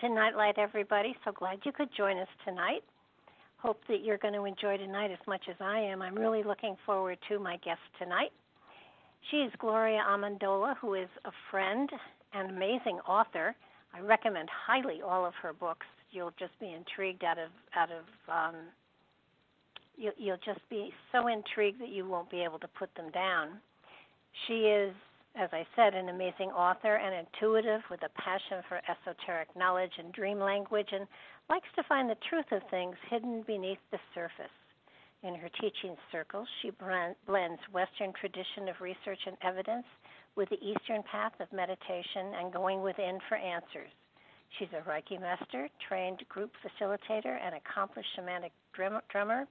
To Nightlight, everybody. So glad you could join us tonight. Hope that you're going to enjoy tonight as much as I am. I'm really looking forward to my guest tonight. She is Gloria Amendola, who is a friend and amazing author. I recommend highly all of her books. You'll just be intrigued out of out of um, you, you'll just be so intrigued that you won't be able to put them down. She is as I said, an amazing author and intuitive with a passion for esoteric knowledge and dream language, and likes to find the truth of things hidden beneath the surface. In her teaching circles, she blends Western tradition of research and evidence with the Eastern path of meditation and going within for answers. She's a Reiki master, trained group facilitator, and accomplished shamanic drummer,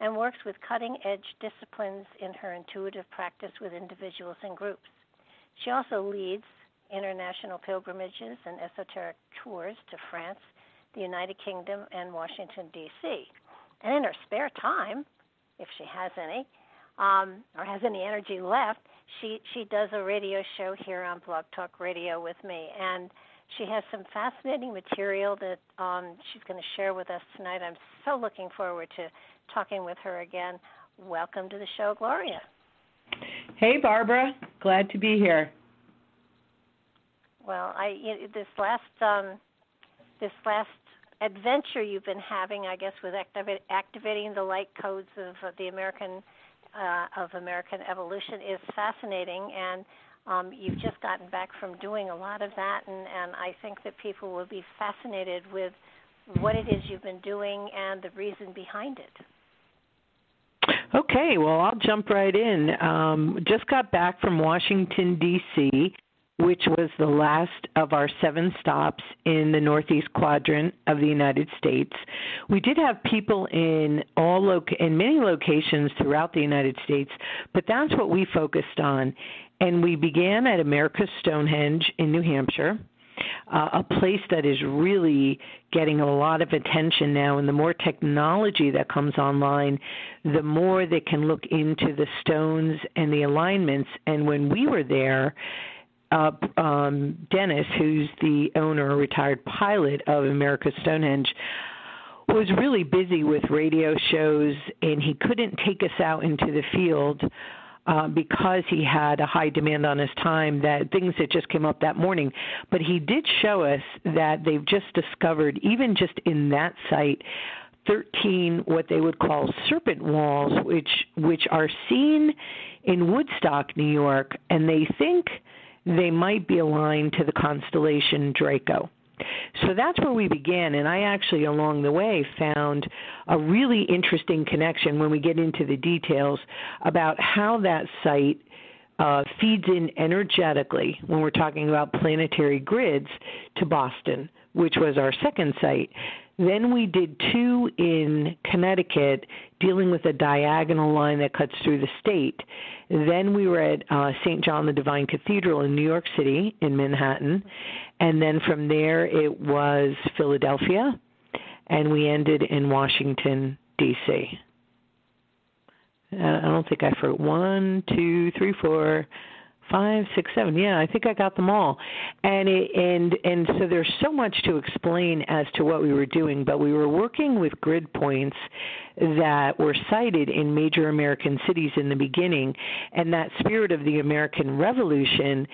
and works with cutting edge disciplines in her intuitive practice with individuals and groups. She also leads international pilgrimages and esoteric tours to France, the United Kingdom, and Washington, D.C. And in her spare time, if she has any, um, or has any energy left, she, she does a radio show here on Blog Talk Radio with me. And she has some fascinating material that um, she's going to share with us tonight. I'm so looking forward to talking with her again. Welcome to the show, Gloria. Hey, Barbara. Glad to be here. Well, I this last um, this last adventure you've been having, I guess, with activate, activating the light codes of, the American uh, of American evolution is fascinating, and um, you've just gotten back from doing a lot of that, and, and I think that people will be fascinated with what it is you've been doing and the reason behind it. Okay, well, I'll jump right in. Um, just got back from Washington, D.C., which was the last of our seven stops in the northeast quadrant of the United States. We did have people in all loc- in many locations throughout the United States, but that's what we focused on. And we began at America's Stonehenge in New Hampshire uh, a place that is really getting a lot of attention now. And the more technology that comes online, the more they can look into the stones and the alignments. And when we were there, uh, um, Dennis, who's the owner, retired pilot of America's Stonehenge, was really busy with radio shows, and he couldn't take us out into the field uh, because he had a high demand on his time that things that just came up that morning. But he did show us that they've just discovered, even just in that site, 13 what they would call serpent walls, which which are seen in Woodstock, New York, and they think they might be aligned to the constellation Draco. So that's where we began, and I actually, along the way, found a really interesting connection when we get into the details about how that site uh, feeds in energetically when we're talking about planetary grids to Boston, which was our second site. Then we did two in Connecticut, dealing with a diagonal line that cuts through the state. Then we were at uh, St. John the Divine Cathedral in New York City, in Manhattan. And then from there, it was Philadelphia. And we ended in Washington, D.C. I don't think I forgot one, two, three, four, five, six, seven. Yeah, I think I got them all. And it, and and so there's so much to explain as to what we were doing, but we were working with grid points that were sited in major American cities in the beginning, and that spirit of the American Revolution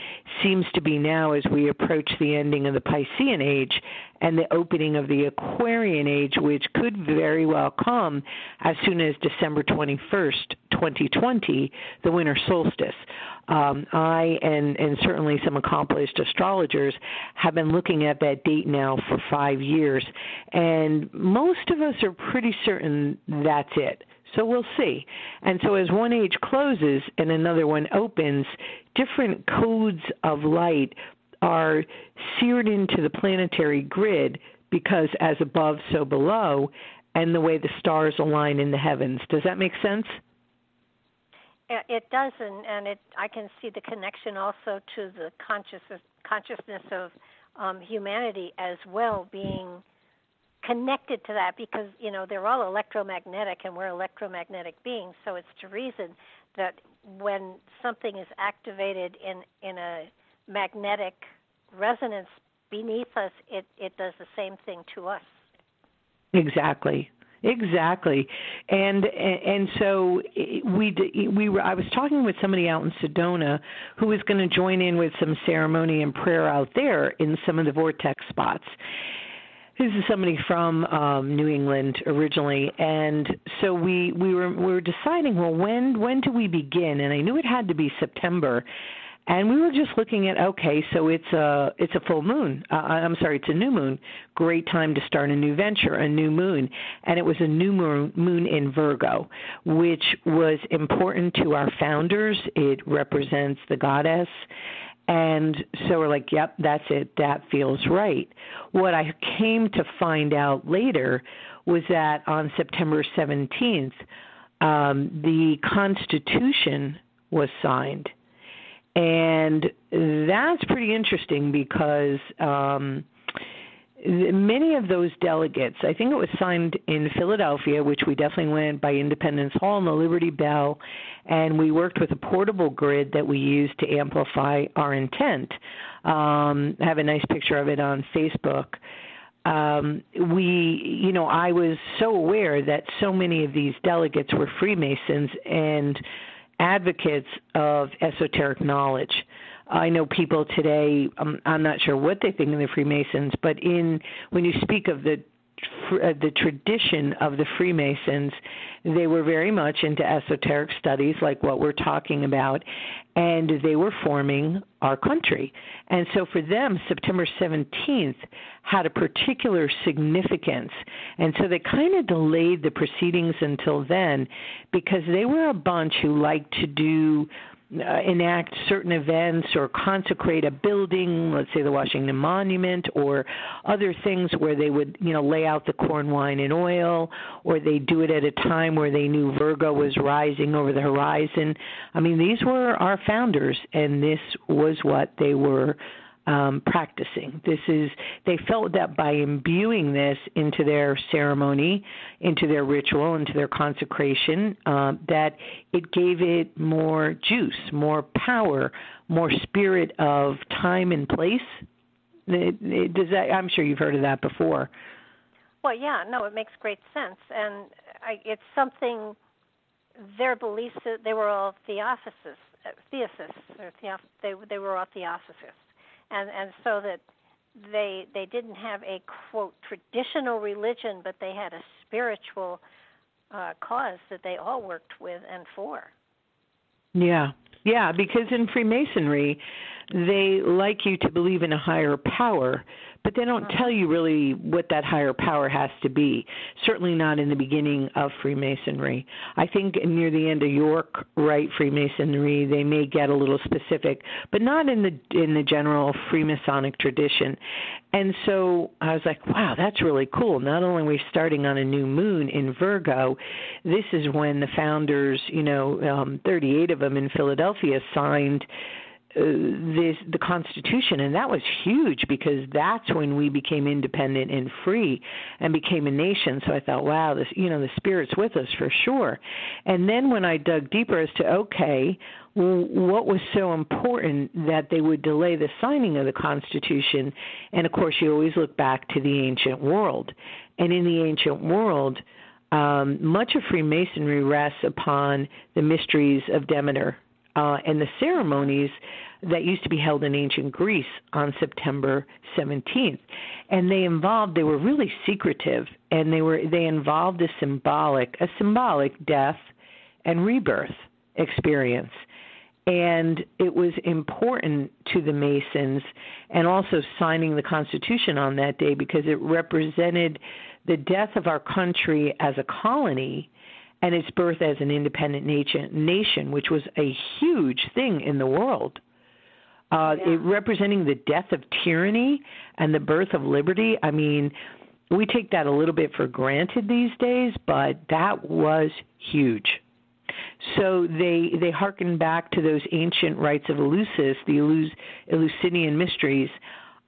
seems to be now as we approach the ending of the Piscean Age and the opening of the Aquarian Age, which could very well come as soon as December 21st, 2020, the winter solstice. Um, I and and certainly some accomplished astrologers have been looking at that date now for five years, and most of us are pretty certain that's it. So we'll see. And so as one age closes and another one opens, different codes of light are seared into the planetary grid because as above, so below, and the way the stars align in the heavens. Does that make sense? It does, and, and it I can see the connection also to the consciousness consciousness of um, humanity as well being connected to that because you know they're all electromagnetic and we're electromagnetic beings, so it's to reason that when something is activated in in a magnetic resonance beneath us, it it does the same thing to us. Exactly. Exactly, and and so we we were. I was talking with somebody out in Sedona who was going to join in with some ceremony and prayer out there in some of the vortex spots. This is somebody from um, New England originally, and so we we were we were deciding. Well, when when do we begin? And I knew it had to be September and we were just looking at okay so it's a it's a full moon. Uh, i'm sorry it's a new moon. Great time to start a new venture a new moon. And it was a new moon, moon in virgo which was important to our founders. It represents the goddess. And so we're like yep that's it. That feels right. What i came to find out later was that on september 17th um, the constitution was signed and that's pretty interesting because um, many of those delegates, I think it was signed in Philadelphia, which we definitely went by Independence Hall and the Liberty Bell, and we worked with a portable grid that we used to amplify our intent. Um, I have a nice picture of it on Facebook. Um, we, you know, I was so aware that so many of these delegates were Freemasons and advocates of esoteric knowledge. I know people today. Um, I'm not sure what they think of the Freemasons, but in when you speak of the Uh, the tradition of the Freemasons, they were very much into esoteric studies like what we're talking about, and they were forming our country. And so for them, September 17th had a particular significance. And so they kind of delayed the proceedings until then because they were a bunch who liked to do uh, enact certain events or consecrate a building, let's say the Washington Monument, or other things where they would, you know, lay out the corn, wine, and oil, or they do it at a time where they knew Virgo was rising over the horizon. I mean, these were our founders, and this was what they were um, practicing. This is they felt that by imbuing this into their ceremony, into their ritual, into their consecration, uh, that it gave it more juice, more power, more spirit of time and place. It, it, does that? I'm sure you've heard of that before. Well, yeah, no, it makes great sense, and I, it's something. Their beliefs they were all theosophists, uh, theosists, or they they were all theosophists and and so that they they didn't have a quote traditional religion, but they had a spiritual uh, cause that they all worked with and for. Yeah, yeah, because in Freemasonry, they like you to believe in a higher power, but they don't tell you really what that higher power has to be. Certainly not in the beginning of Freemasonry. I think near the end of York Rite Freemasonry, they may get a little specific, but not in the in the general Freemasonic tradition. And so I was like, wow, that's really cool. Not only are we starting on a new moon in Virgo, this is when the founders, you know, um, 38 of them in Philadelphia signed this the Constitution, and that was huge because that's when we became independent and free and became a nation. So I thought, wow, this you know the spirit's with us for sure. And then when I dug deeper as to okay, what was so important that they would delay the signing of the Constitution? And of course, you always look back to the ancient world, and in the ancient world. Um, much of Freemasonry rests upon the mysteries of Demeter, uh, and the ceremonies that used to be held in ancient Greece on September 17th. And they involved they were really secretive and they were they involved a symbolic a symbolic death and rebirth experience. And it was important to the Masons and also signing the Constitution on that day because it represented the death of our country as a colony and its birth as an independent nation, nation which was a huge thing in the world uh, yeah. it, representing the death of tyranny and the birth of liberty. I mean, we take that a little bit for granted these days, but that was huge. So they they hearken back to those ancient rites of Eleusis, the Eleus, Eleusinian mysteries,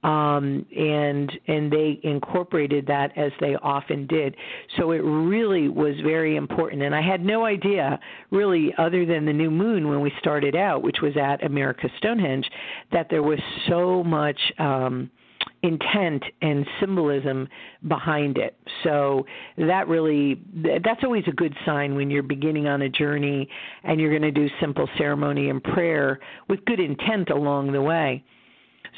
um, and and they incorporated that as they often did. So it really was very important, and I had no idea, really, other than the new moon when we started out, which was at America Stonehenge, that there was so much. Um, intent and symbolism behind it. So that really that's always a good sign when you're beginning on a journey and you're going to do simple ceremony and prayer with good intent along the way.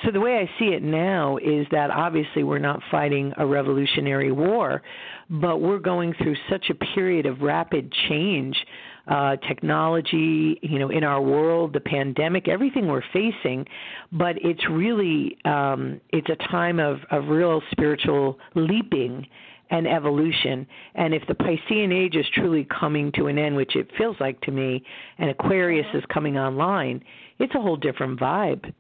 So the way I see it now is that obviously we're not fighting a revolutionary war, but we're going through such a period of rapid change, uh, technology, you know, in our world, the pandemic, everything we're facing. But it's really um, it's a time of of real spiritual leaping and evolution. And if the Piscean age is truly coming to an end, which it feels like to me, and Aquarius is coming online, it's a whole different vibe.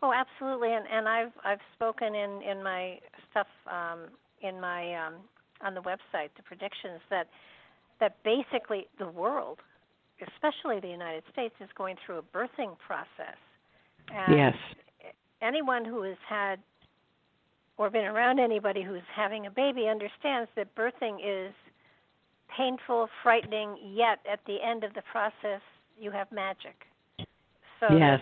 Oh, absolutely, and and I've I've spoken in in my stuff um, in my um, on the website the predictions that that basically the world, especially the United States, is going through a birthing process. And yes. Anyone who has had or been around anybody who's having a baby understands that birthing is painful, frightening, yet at the end of the process you have magic. So yes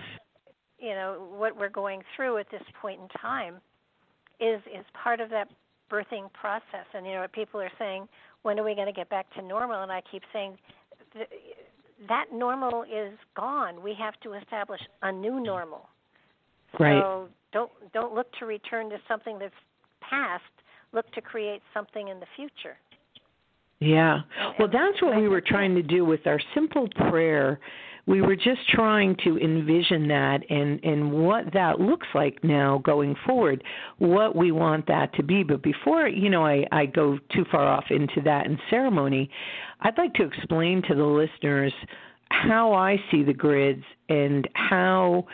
you know what we're going through at this point in time is is part of that birthing process. And you know people are saying when are we going to get back to normal? And i keep saying th- that normal is gone. We have to establish a new normal. Right. So don't don't look to return to something that's past. Look to create something in the future. Yeah. Well that's what we were trying to do with our simple prayer we were just trying to envision that and and what that looks like now going forward what we want that to be. But before you know i i go too far off into that in ceremony i'd like to explain to the listeners how i see the grids and how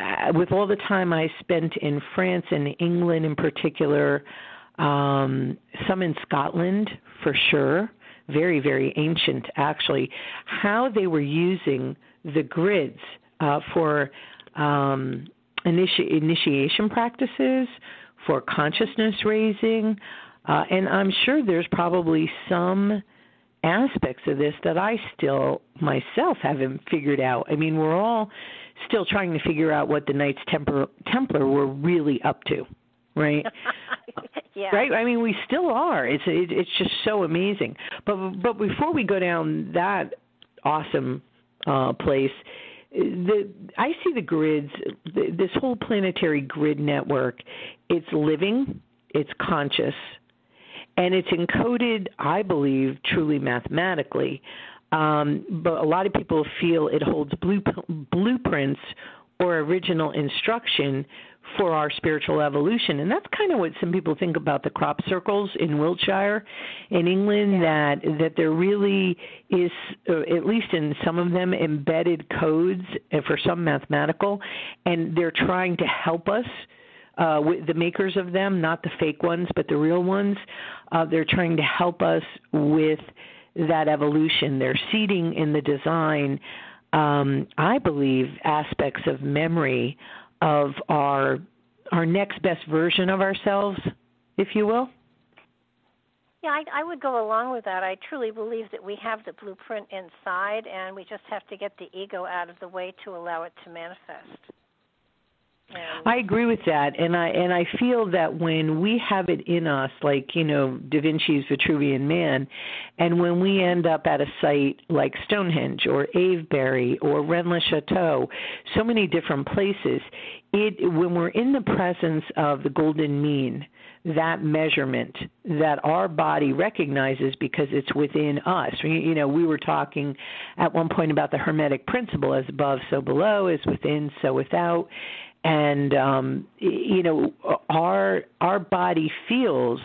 uh, with all the time i spent in france and england in particular um some in scotland for sure very, very ancient actually, how they were using the grids uh, for um, initi- initiation practices, for consciousness raising, uh, and I'm sure there's probably some aspects of this that I still myself haven't figured out. I mean, we're all still trying to figure out what the Knights Templar, Templar were really up to, right? yeah. Right. I mean, we still are. It's it, it's just so amazing. But but before we go down that awesome uh, place, the I see the grids. The, this whole planetary grid network. It's living. It's conscious, and it's encoded. I believe truly mathematically. Um, but a lot of people feel it holds blue, blueprints or original instruction for our spiritual evolution. And that's kind of what some people think about the crop circles in Wiltshire in England yeah. that that there really is uh, at least in some of them embedded codes uh, for some mathematical and they're trying to help us uh, with the makers of them, not the fake ones, but the real ones. Uh, they're trying to help us with that evolution. They're seeding in the design, um, I believe, aspects of memory of our our next best version of ourselves, if you will? Yeah, I, I would go along with that. I truly believe that we have the blueprint inside, and we just have to get the ego out of the way to allow it to manifest. I agree with that, and I and I feel that when we have it in us, like you know Da Vinci's Vitruvian Man, and when we end up at a site like Stonehenge or Avebury or Rennes Chateau, so many different places, it when we're in the presence of the golden mean, that measurement that our body recognizes because it's within us. You know, we were talking at one point about the hermetic principle as above, so below, as within, so without and um, you know our our body feels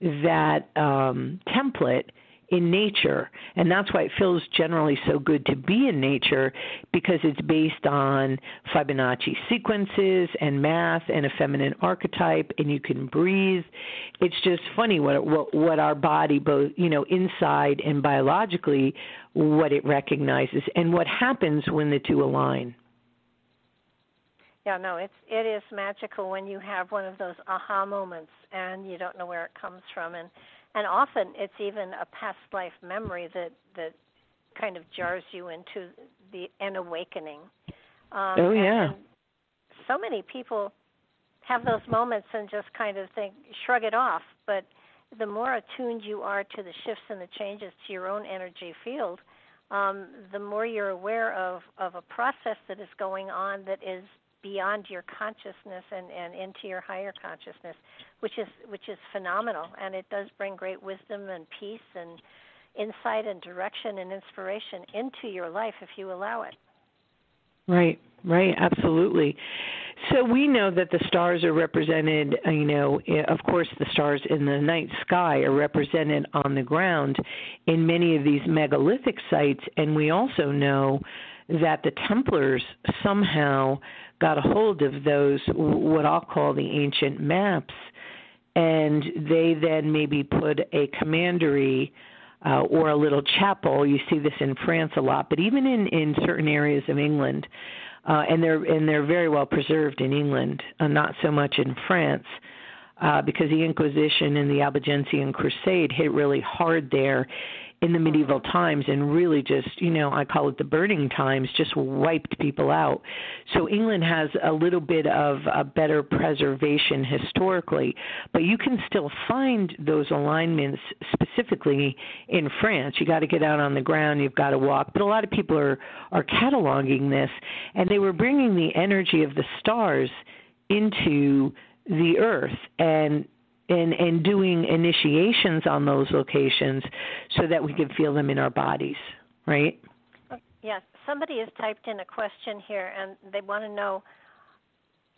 that um, template in nature. And that's why it feels generally so good to be in nature because it's based on Fibonacci sequences and math and a feminine archetype and you can breathe. It's just funny what what what our body both you know inside and biologically what it recognizes and what happens when the two align yeah, no, it's it is magical when you have one of those aha moments and you don't know where it comes from and and often it's even a past life memory that that kind of jars you into the an awakening. Um, oh yeah. And, and so many people have those moments and just kind of think shrug it off, but the more attuned you are to the shifts and the changes to your own energy field, um, the more you're aware of, of a process that is going on that is beyond your consciousness and, and into your higher consciousness, which is which is phenomenal, and it does bring great wisdom and peace and insight and direction and inspiration into your life if you allow it. Right, right, absolutely. So we know that the stars are represented, uh, you know, of course, the stars in the night sky are represented on the ground in many of these megalithic sites, and we also know that the Templars somehow got a hold of those what I'll call the ancient maps, and they then maybe put a commandery uh, or a little chapel. You see this in France a lot, but even in in certain areas of England, uh, and they're and they're very well preserved in England, uh, not so much in France. Uh, because the Inquisition and the Albigensian Crusade hit really hard there, in the medieval times and really just, you know, I call it the burning times, just wiped people out. So England has a little bit of a better preservation historically, but you can still find those alignments specifically in France. You got to get out on the ground, you've got to walk, but a lot of people are are cataloging this and they were bringing the energy of the stars into the earth and and and doing initiations on those locations so that we can feel them in our bodies, right? Yes, somebody has typed in a question here and they want to know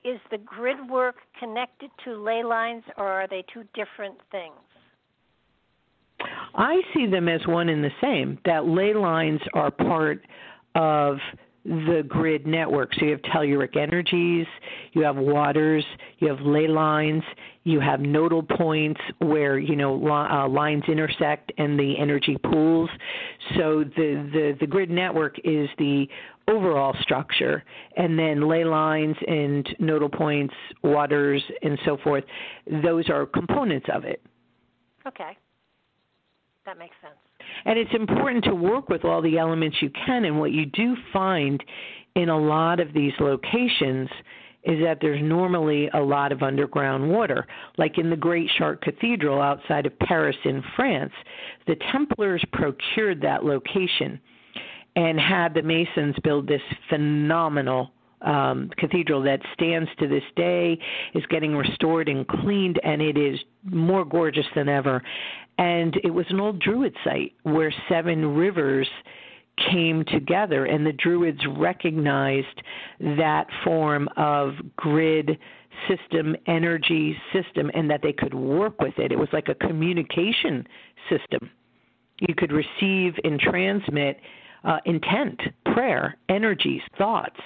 is the grid work connected to ley lines or are they two different things? I see them as one and the same. That ley lines are part of the grid network. So you have telluric energies, you have waters, you have ley lines, you have nodal points where you know uh, lines intersect and the energy pools. So the, the the grid network is the overall structure, and then ley lines and nodal points, waters, and so forth. Those are components of it. Okay, that makes sense. And it's important to work with all the elements you can. And what you do find in a lot of these locations is that there's normally a lot of underground water. Like in the Great Chartres Cathedral outside of Paris in France, the Templars procured that location and had the Masons build this phenomenal um, cathedral that stands to this day, is getting restored and cleaned, and it is more gorgeous than ever. And it was an old Druid site where seven rivers came together, and the Druids recognized that form of grid system, energy system, and that they could work with it. It was like a communication system. You could receive and transmit uh, intent, prayer, energies, thoughts.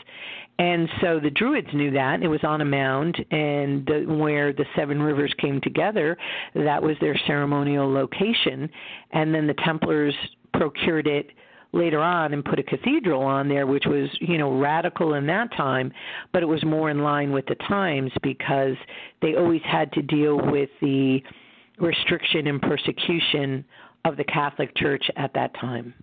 And so the Druids knew that. It was on a mound, and the, where the seven rivers came together, that was their ceremonial location. And then the Templars procured it later on and put a cathedral on there, which was, you know, radical in that time, but it was more in line with the times because they always had to deal with the restriction and persecution of the Catholic Church at that time.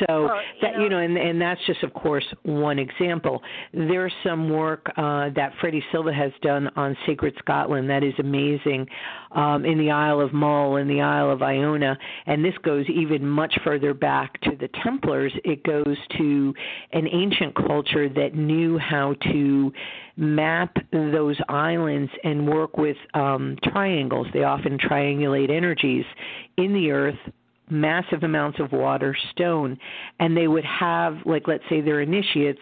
So well, that you know, you know, and and that's just of course one example. There's some work uh, that Freddie Silva has done on sacred Scotland that is amazing, um, in the Isle of Mull, in the Isle of Iona, and this goes even much further back to the Templars. It goes to an ancient culture that knew how to map those islands and work with um, triangles. They often triangulate energies in the earth massive amounts of water, stone, and they would have, like, let's say their initiates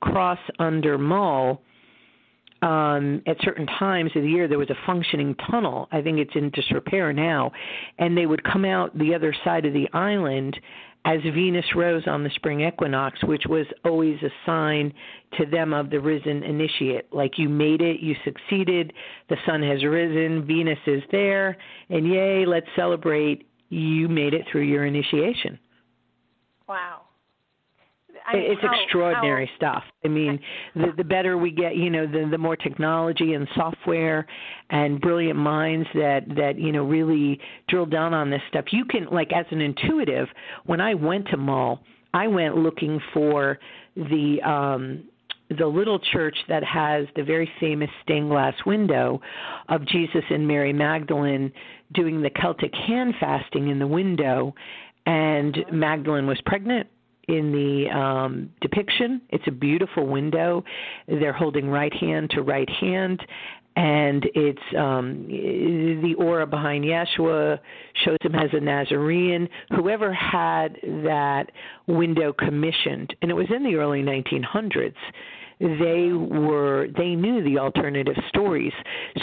cross under Mull. Um, at certain times of the year, there was a functioning tunnel. I think it's in disrepair now, and they would come out the other side of the island as Venus rose on the spring equinox, which was always a sign to them of the risen initiate. Like you made it, you succeeded, the sun has risen, Venus is there, and yay, let's celebrate you made it through your initiation. Wow. I mean, it's how, extraordinary how, stuff. I mean, the the better we get, you know, the the more technology and software and brilliant minds that that you know really drill down on this stuff. You can like as an intuitive, when I went to Mull, I went looking for the um the little church that has the very famous stained glass window of Jesus and Mary Magdalene doing the Celtic hand fasting in the window, and Magdalene was pregnant in the um, depiction. It's a beautiful window. They're holding right hand to right hand, and it's um, the aura behind Yeshua shows him as a Nazarene. Whoever had that window commissioned, and it was in the early 1900s they were they knew the alternative stories.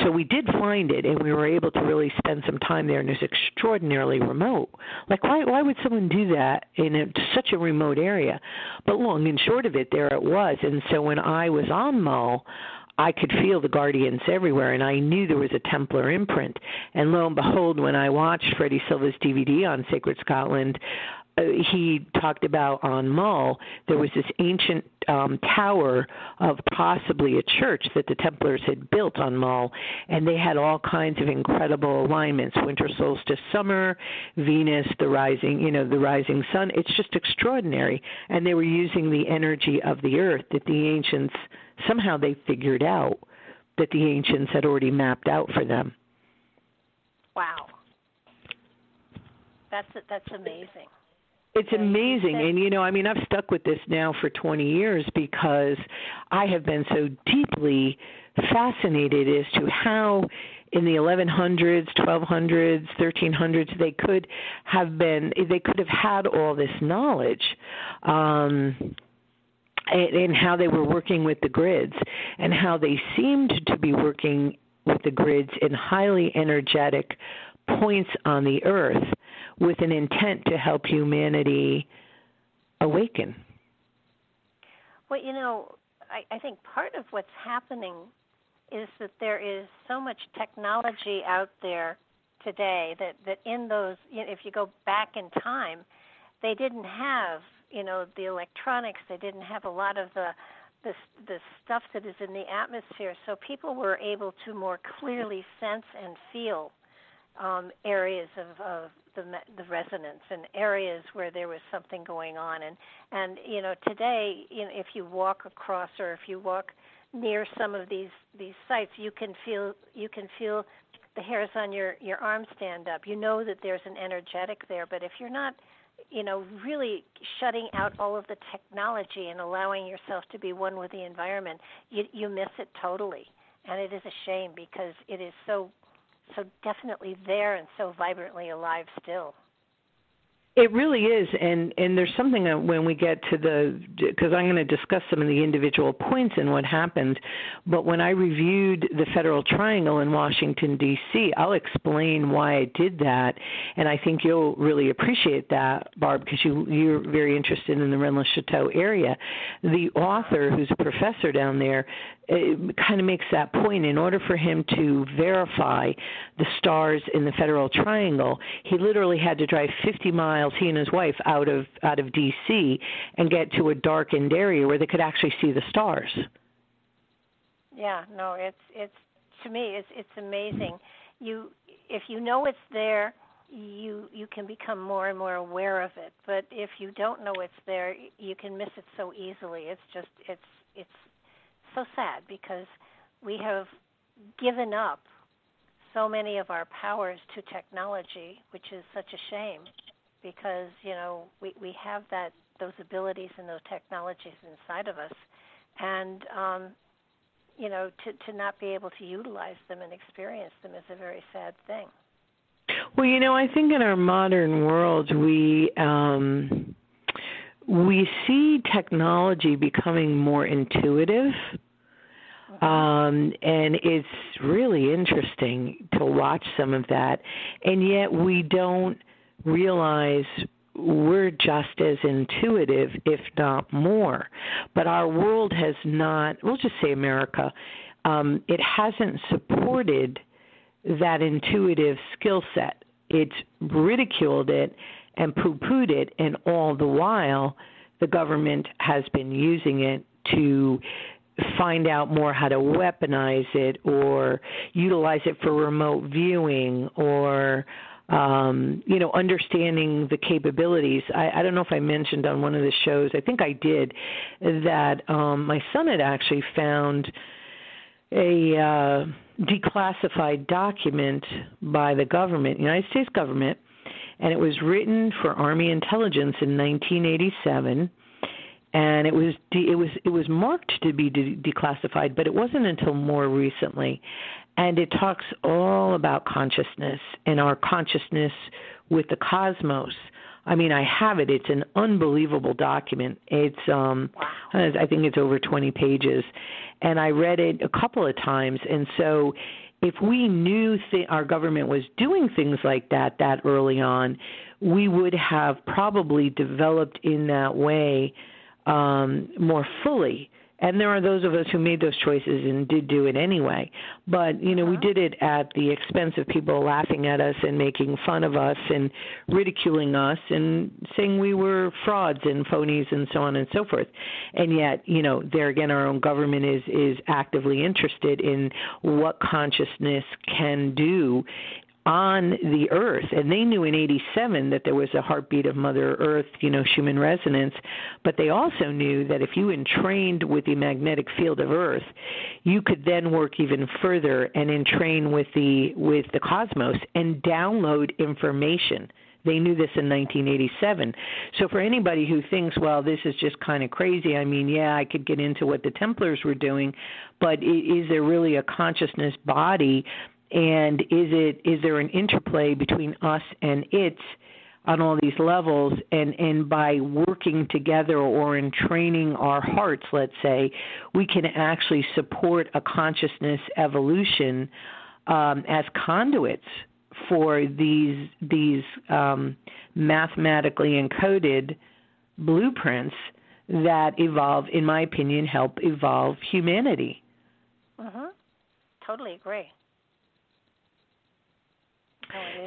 So we did find it, and we were able to really spend some time there, and it's extraordinarily remote. Like why why would someone do that in a, such a remote area? But long and short of it, there it was. And so when I was on Mull. I could feel the guardians everywhere, and I knew there was a Templar imprint. And lo and behold, when I watched Freddie Silva's DVD on Sacred Scotland, he talked about on Mull, there was this ancient um, tower of possibly a church that the Templars had built on Mull, and they had all kinds of incredible alignments: winter solstice, summer, Venus, the rising, you know, the rising sun. It's just extraordinary, and they were using the energy of the earth that the ancients somehow they figured out that the ancients had already mapped out for them. Wow, that's that's amazing. It's amazing. And, you know, I mean, I've stuck with this now for 20 years because I have been so deeply fascinated as to how in the 1100s, 1200s, 1300s they could have been they could have had all this knowledge um and, and how they were working with the grids and how they seemed to be working with the grids in highly energetic points on the earth with an intent to help humanity awaken. Well, you know, I, I think part of what's happening is that there is so much technology out there today that that in those you know, if you go back in time they didn't have you know the electronics they didn't have a lot of the the the stuff that is in the atmosphere so people were able to more clearly sense and feel um, areas of, of the the resonance and areas where there was something going on. And and you know today you know if you walk across or if you walk near some of these these sites you can feel you can feel the hairs on your your arms stand up. You know that there's an energetic there but if you're not you know really shutting out all of the technology and allowing yourself to be one with the environment you you miss it totally. And it is a shame because it is so so definitely there and so vibrantly alive still. It really is, and and there's something that when we get to the because I'm going to discuss some of the individual points and what happened, but when I reviewed the Federal Triangle in Washington D.C., I'll explain why I did that, and I think you'll really appreciate that, Barb, because you you're very interested in the Rennes Chateau area. The author, who's a professor down there, uh, kind of makes that point. In order for him to verify the stars in the Federal Triangle, he literally had to drive 50 miles, he and his wife, out of out of D.C. and get to a darkened area where they could actually see the stars. Yeah, no, it's it's to me it's it's amazing. You if you know it's there, you you can become more and more aware of it. But if you don't know it's there, you can miss it so easily. It's just it's it's so sad because we have given up so many of our powers to technology, which is such a shame because, you know, we, we have that those abilities and those technologies inside of us. And um, you know, to, to not be able to utilize them and experience them is a very sad thing. Well, you know, I think in our modern world we um we see technology becoming more intuitive um, and it's really interesting to watch some of that. And yet we don't realize we're just as intuitive, if not more. But our world has not, we'll just say America, um, it hasn't supported that intuitive skill set. It's ridiculed it and poo pooed it, and all the while, the government has been using it to find out more how to weaponize it or utilize it for remote viewing or um, you know, understanding the capabilities. I, I don't know if I mentioned on one of the shows, I think I did, that um, my son had actually found a uh, declassified document by the government, United States government, and it was written for Army intelligence in 1987 and it was de- it was it was marked to be de- declassified, but it wasn't until more recently, and it talks all about consciousness and our consciousness with the cosmos. I mean, I have it. It's an unbelievable document. It's um I think it's over 20 pages and I read it a couple of times and so if we knew th- our government was doing things like that that early on, we would have probably developed in that way um, more fully. And there are those of us who made those choices and did do it anyway. But, you know, uh-huh. we did it at the expense of people laughing at us and making fun of us and ridiculing us and saying we were frauds and phonies and so on and so forth. And yet, you know, there again our own government is is actively interested in what consciousness can do on the earth. And they knew in 87 that there was a heartbeat of mother earth you know human resonance. But they also knew that if you entrained with the magnetic field of earth you could then work even further and entrain with the with the cosmos and download information. They knew this in 1987. So for anybody who thinks, well, this is just kind of crazy, I mean, yeah, I could get into what the Templars were doing, but is there really a consciousness body and is it is there an interplay between us and it on all these levels? And and by working together or in training our hearts let's say we can actually support a consciousness evolution um, as conduits for these these um, mathematically encoded blueprints that evolve in my opinion help evolve humanity. Mhm totally agree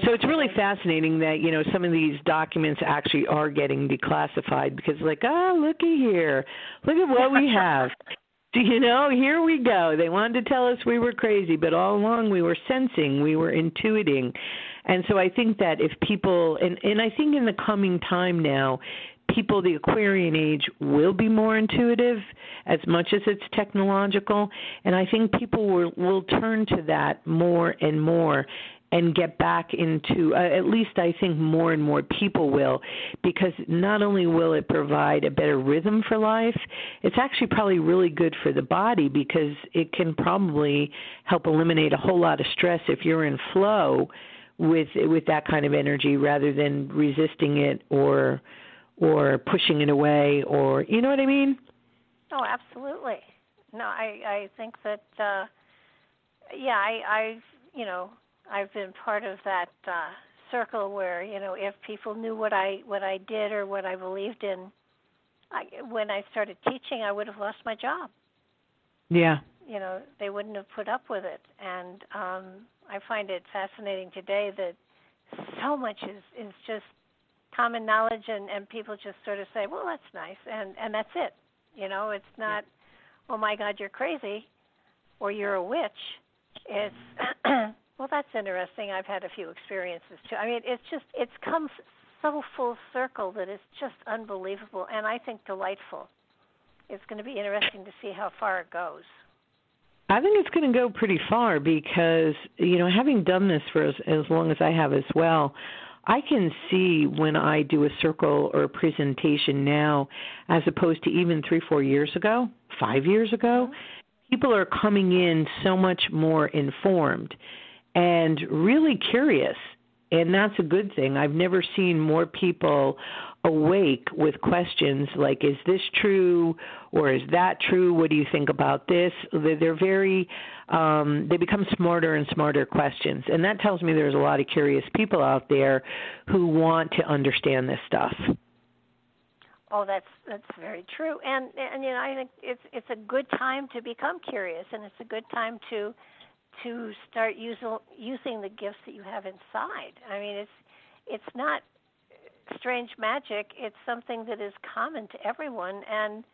so it's really fascinating that you know some of these documents actually are getting declassified because like oh looky here, look at what we have. Do you know? Here we go. They wanted to tell us we were crazy, but all along we were sensing, we were intuiting. And so I think that if people and and I think in the coming time now, people the Aquarian age will be more intuitive as much as it's technological and I think people will will turn to that more and more and get back into uh, at least I think more and more people will because not only will it provide a better rhythm for life it's actually probably really good for the body because it can probably help eliminate a whole lot of stress if you're in flow with with that kind of energy rather than resisting it or or pushing it away or you know what I mean? Oh, absolutely. No, I I think that uh yeah, I I've you know, I've been part of that uh circle where, you know, if people knew what I what I did or what I believed in, I when I started teaching, I would have lost my job. Yeah. You know, they wouldn't have put up with it. And um I find it fascinating today that so much is is just common knowledge and and people just sort of say well that's nice and and that's it you know it's not oh my god you're crazy or you're a witch it's well that's interesting. I've had a few experiences too. I mean it's just it's come so full circle that it's just unbelievable and i think delightful. It's going to be interesting to see how far it goes. I think it's going to go pretty far because you know, having done this for as, as long as I have as well, I can see when I do a circle or a presentation now, as opposed to even three, four years ago, five years ago, mm-hmm. people are coming in so much more informed and really curious. And that's a good thing. I've never seen more people awake with questions like is this true or is that true what do you think about this they're very um, they become smarter and smarter questions and that tells me there's a lot of curious people out there who want to understand this stuff Oh, that's that's very true, and and you know I think it's it's a good time to become curious, and it's a good time to to start using using the gifts that you have inside. I mean, it's it's not strange magic, it's something that is common to everyone. And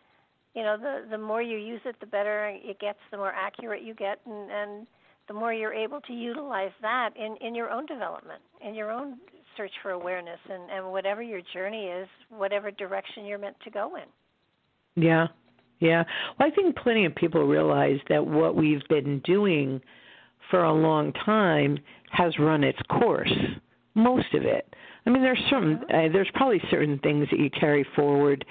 you know the the more you use it the better it gets the more accurate you get and and the more you're able to utilize that in in your own development in your own search for awareness and and whatever your journey is whatever direction you're meant to go in. Yeah. Yeah. Well i think plenty of people realize that what we've been doing for a long time has run its course most of it I mean, there's some. Uh, there's probably certain things that you carry forward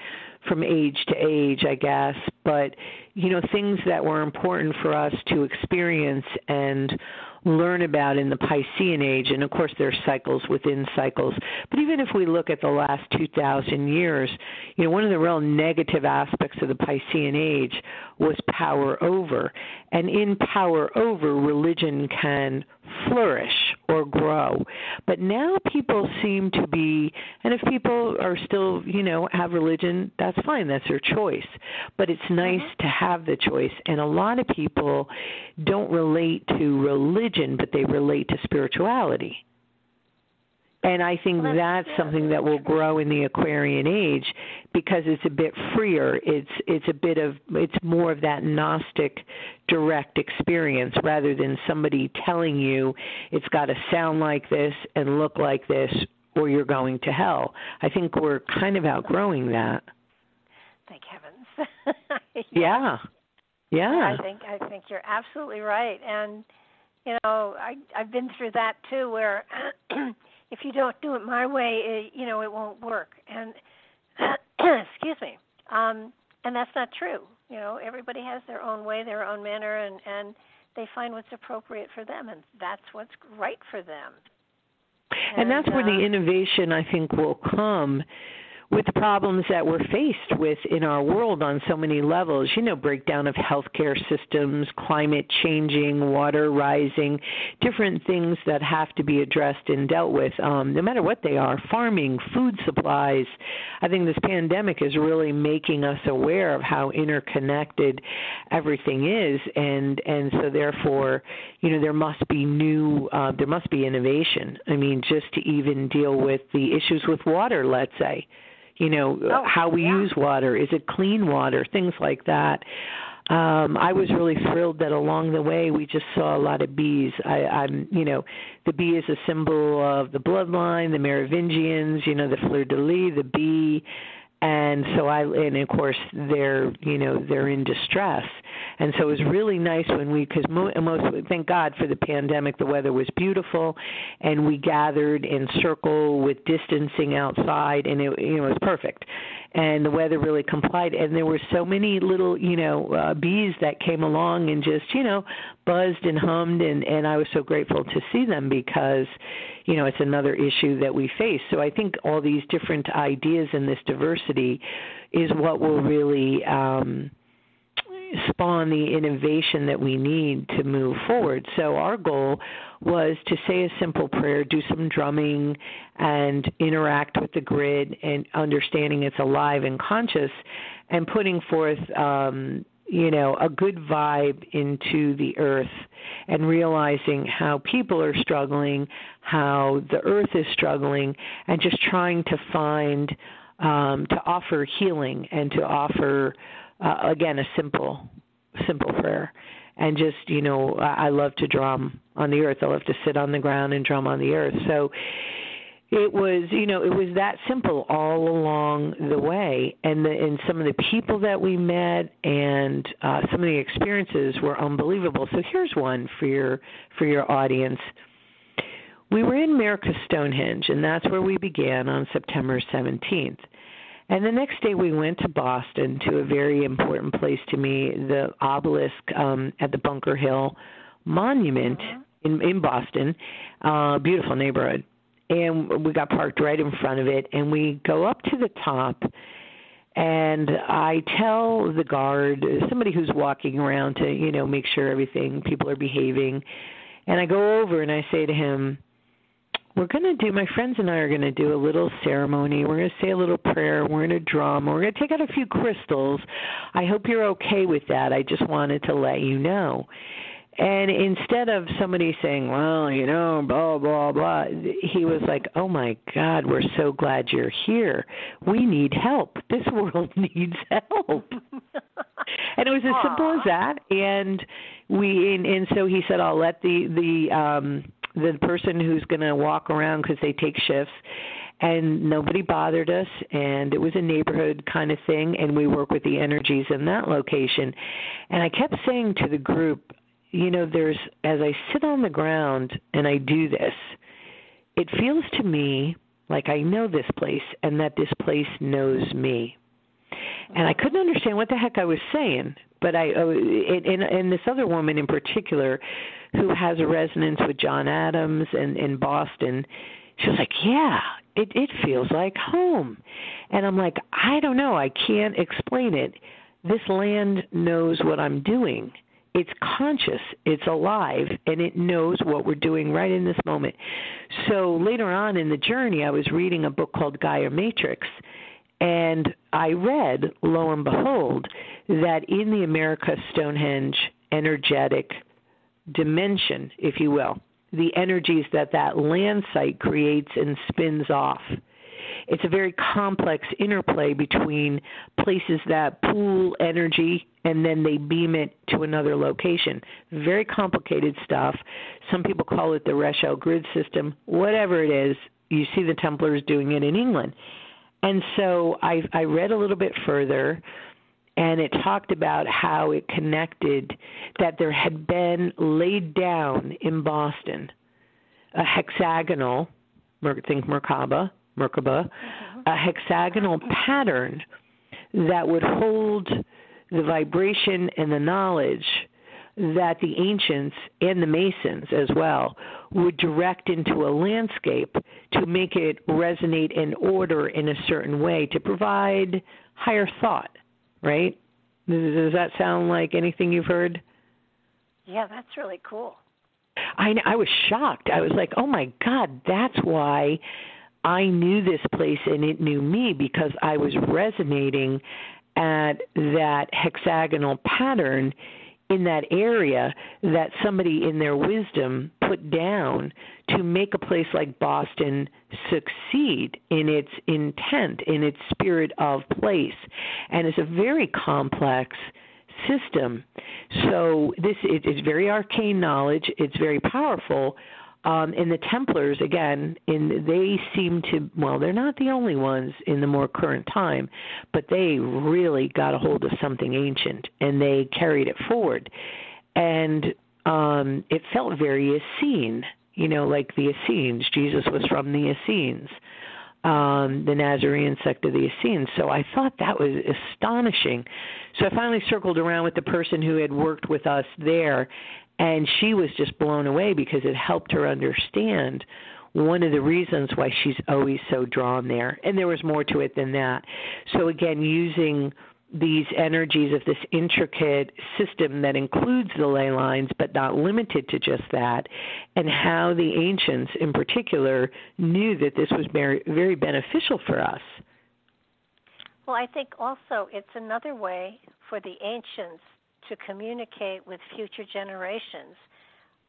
from age to age, I guess. But you know, things that were important for us to experience and learn about in the Piscean age, and of course there are cycles within cycles. But even if we look at the last 2,000 years, you know, one of the real negative aspects of the Piscean age was power over, and in power over, religion can flourish or grow. But now people seem to be, and if people are still, you know, have religion, that's fine, that's their choice. But it's nice mm-hmm. to have the choice, and a lot of people don't relate to religion, but they relate to spirituality. And I think well, that's, that's something that will grow in the Aquarian age because it's a bit freer. It's it's a bit of it's more of that Gnostic direct experience rather than somebody telling you it's got to sound like this and look like this or you're going to hell. I think we're kind of outgrowing that. Thank heavens. yeah. Yeah. I think I think you're absolutely right. And you know, I I've been through that too where if you don't do it my way, it, you know, it won't work. And excuse me. Um, and that's not true. You know, everybody has their own way, their own manner, and and they find what's appropriate for them, and that's what's right for them. And, and that's uh, where the uh, innovation, I think, will come with the problems that we're faced with in our world on so many levels. You know, breakdown of healthcare systems, climate changing, water rising, different things that have to be addressed and dealt with, um, no matter what they are farming, food supplies. I think this pandemic is really making us aware of how interconnected everything is, and, and so therefore, you know, there must be new, uh, there must be innovation. I mean, just to even deal with the issues with water, let's say you know oh, how we yeah. use water. Is it clean water? Things like that. Um i was really thrilled that along the way we just saw a lot of bees. I i'm you know the bee is a symbol of the bloodline the merovingians you know the fleur de lis the bee and so I and of course they're you know they're in distress, and so it was really nice when we because mo- most thank God for the pandemic the weather was beautiful, and we gathered in circle with distancing outside and it you know it was perfect, and the weather really complied and there were so many little you know uh, bees that came along and just you know buzzed and hummed and and I was so grateful to see them because you know it's another issue that we face so I think all these different ideas and this diversity is what will really um spawn the innovation that we need to move forward. So our goal was to say a simple prayer, do some drumming, and interact with the grid and understanding it's alive and conscious, and putting forth. Um, you know, a good vibe into the earth and realizing how people are struggling, how the earth is struggling, and just trying to find, um, to offer healing and to offer uh, again a simple simple prayer. And just you know I, I love to drum on the earth. I love to sit on the ground and drum on the earth. So it was you know it was that simple all along the way and the and some of the people that we met and uh some of the experiences were unbelievable so here's one for your for your audience we were in America Stonehenge and that's where we began on September 17th and the next day we went to Boston to a very important place to me, the obelisk um, at the Bunker Hill Monument uh-huh. in in Boston, uh beautiful neighborhood. And we got parked right in front of it and we go up to the top and I tell the guard, somebody who's walking around to, you know, make sure everything people are behaving, and I go over and I say to him, we're going to do my friends and I are going to do a little ceremony. We're going to say a little prayer. We're going to drum. We're going to take out a few crystals. I hope you're okay with that. I just wanted to let you know. And instead of somebody saying, "Well, you know, blah blah blah," he was like, "Oh my God, we're so glad you're here. We need help. This world needs help." and it was as simple as that. And we, and, and so he said, "I'll let the the." um the person who's going to walk around because they take shifts and nobody bothered us and it was a neighborhood kind of thing and we work with the energies in that location and i kept saying to the group you know there's as i sit on the ground and i do this it feels to me like i know this place and that this place knows me and i couldn't understand what the heck i was saying but i uh, and and this other woman in particular who has a resonance with John Adams and in Boston, she was like, "Yeah, it it feels like home." And I'm like, "I don't know, I can't explain it. This land knows what I'm doing." It's conscious, it's alive, and it knows what we're doing right in this moment. So later on in the journey, I was reading a book called Gaia Matrix, and I read, lo and behold, that in the America Stonehenge energetic dimension, if you will, the energies that that land site creates and spins off. It's a very complex interplay between places that pool energy and then they beam it to another location. Very complicated stuff. Some people call it the Reshel grid system. Whatever it is, you see the Templars doing it in England. And so I, I read a little bit further and it talked about how it connected that there had been laid down in Boston a hexagonal, think Merkaba, Merkaba, uh-huh. a hexagonal pattern that would hold the vibration and the knowledge that the ancients and the masons as well would direct into a landscape to make it resonate in order in a certain way to provide higher thought right? Does that sound like anything you've heard? Yeah, that's really cool. I I was shocked. I was like, "Oh my god, that's why I knew this place and it knew me because I was resonating at that hexagonal pattern in that area that somebody in their wisdom put down to make a place like Boston succeed in its intent, in its spirit of place. And it's a very complex system. So this it is very arcane knowledge. It's very powerful, um, and the Templars, again, in they seem to well, they're not the only ones in the more current time, but they really got a hold of something ancient and they carried it forward, and um, it felt very Essene, you know, like the Essenes. Jesus was from the Essenes. um, the Nazarene sect of the Essenes. So I thought that was astonishing. So I finally circled around with the person who had worked with us there, and she was just blown away because it helped her understand one of the reasons why she's always so drawn there. And there was more to it than that. So again, using these energies of this intricate system that includes the ley lines but not limited to just that, and how the ancients in particular knew that this was very, very beneficial for us. Well, I think also it's another way for the ancients to communicate with future generations.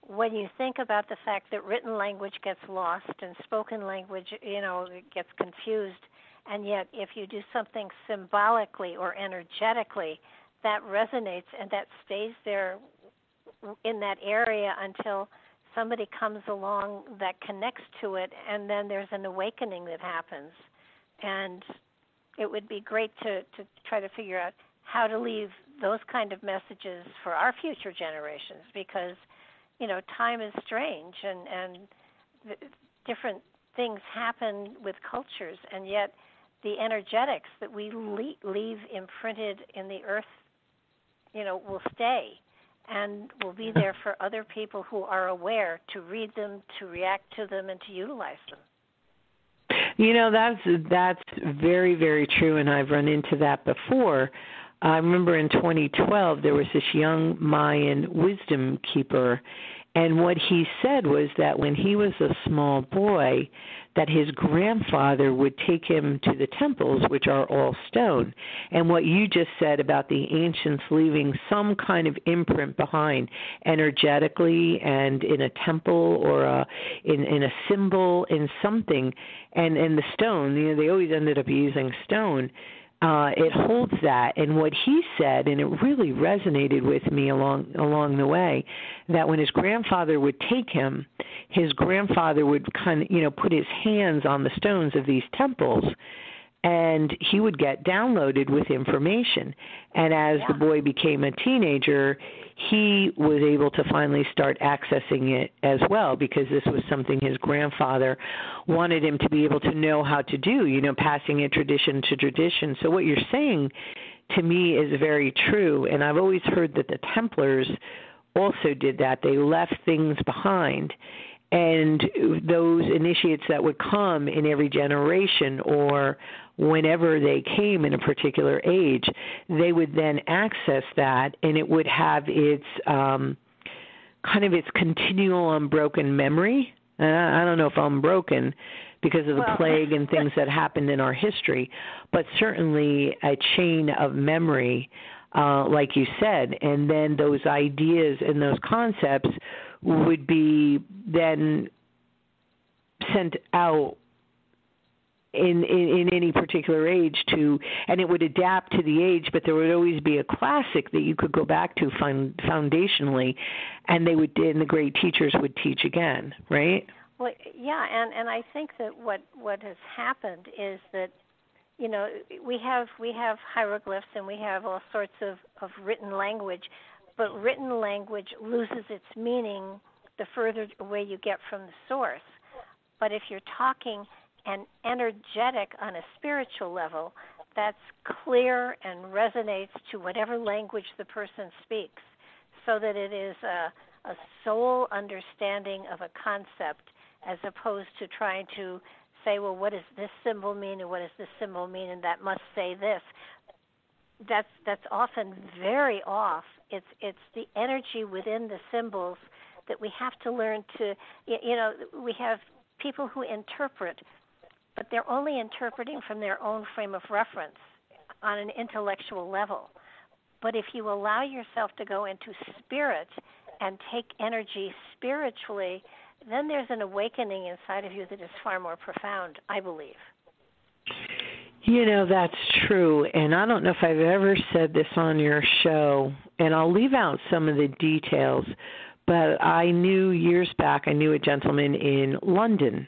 When you think about the fact that written language gets lost and spoken language, you know, gets confused, and yet, if you do something symbolically or energetically, that resonates and that stays there in that area until somebody comes along that connects to it, and then there's an awakening that happens. And it would be great to, to try to figure out how to leave those kind of messages for our future generations because you know time is strange and and different things happen with cultures and yet the energetics that we leave imprinted in the earth, you know, will stay and will be there for other people who are aware to read them, to react to them, and to utilize them. You know, that's that's very very true, and I've run into that before. I remember in 2012 there was this young Mayan wisdom keeper, and what he said was that when he was a small boy, that his grandfather would take him to the temples, which are all stone. And what you just said about the ancients leaving some kind of imprint behind, energetically and in a temple or a, in in a symbol, in something, and in the stone. You know, they always ended up using stone uh, it holds that. And what he said, and it really resonated with me along along the way, that when his grandfather would take him, his grandfather would kind of you know put his hands on the stones of these temples and he would get downloaded with information. And as yeah. the boy became a teenager, he was able to finally start accessing it as well because this was something his grandfather wanted him to be able to know how to do, you know, passing it tradition to tradition. So what you're saying to me is very true. And I've always heard that the Templars also did that. They left things behind and those initiates that would come in every generation or whenever they came in a particular age, they would then access that and it would have its um, kind of its continual unbroken memory. And I, I don't know if unbroken because of the well, plague and things that happened in our history, but certainly a chain of memory, uh, like you said, and then those ideas and those concepts would be then sent out in, in in any particular age to and it would adapt to the age but there would always be a classic that you could go back to find foundationally and they would and the great teachers would teach again right? Well yeah and and i think that what what has happened is that you know we have we have hieroglyphs and we have all sorts of of written language but written language loses its meaning the further away you get from the source. But if you're talking and energetic on a spiritual level that's clear and resonates to whatever language the person speaks so that it is a, a soul understanding of a concept as opposed to trying to say well what does this symbol mean and what does this symbol mean and that must say this. That's that's often very off. It's it's the energy within the symbols that we have to learn to you know we have people who interpret but they're only interpreting from their own frame of reference on an intellectual level. But if you allow yourself to go into spirit and take energy spiritually, then there's an awakening inside of you that is far more profound, I believe. You know, that's true. And I don't know if I've ever said this on your show, and I'll leave out some of the details, but I knew years back, I knew a gentleman in London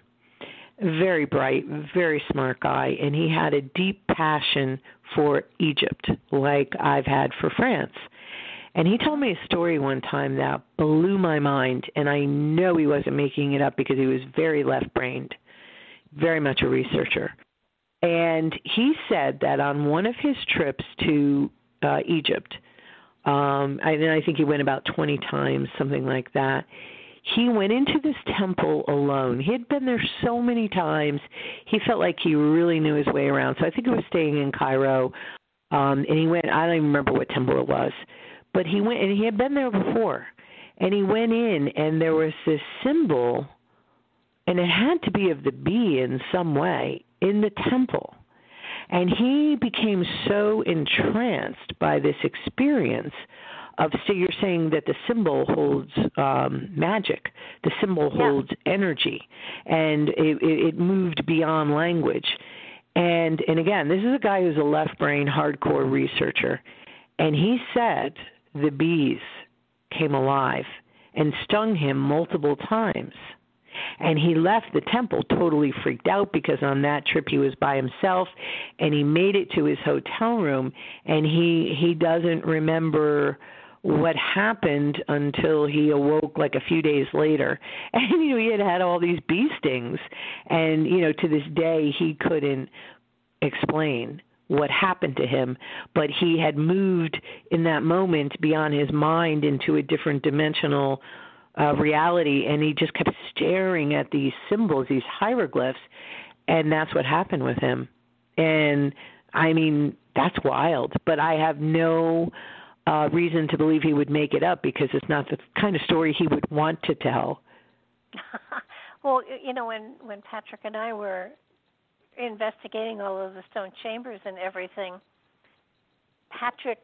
very bright, very smart guy, and he had a deep passion for Egypt, like I've had for France. And he told me a story one time that blew my mind, and I know he wasn't making it up because he was very left brained. very much a researcher. And he said that on one of his trips to uh, Egypt, um, and I think he went about 20 times, something like that. He went into this temple alone. He had been there so many times. He felt like he really knew his way around. So I think he was staying in Cairo. Um, and he went, I don't even remember what temple it was, but he went, and he had been there before. And he went in, and there was this symbol, and it had to be of the bee in some way in the temple. And he became so entranced by this experience of so you're saying that the symbol holds um, magic, the symbol yeah. holds energy, and it, it, it moved beyond language. And and again, this is a guy who's a left brain hardcore researcher, and he said the bees came alive and stung him multiple times and he left the temple totally freaked out because on that trip he was by himself and he made it to his hotel room and he he doesn't remember what happened until he awoke like a few days later. And you know he had had all these bee stings. And you know to this day he couldn't explain what happened to him, but he had moved in that moment beyond his mind into a different dimensional uh, reality, and he just kept staring at these symbols, these hieroglyphs, and that's what happened with him. And I mean, that's wild, but I have no uh, reason to believe he would make it up because it's not the kind of story he would want to tell. well, you know, when when Patrick and I were investigating all of the stone chambers and everything, Patrick,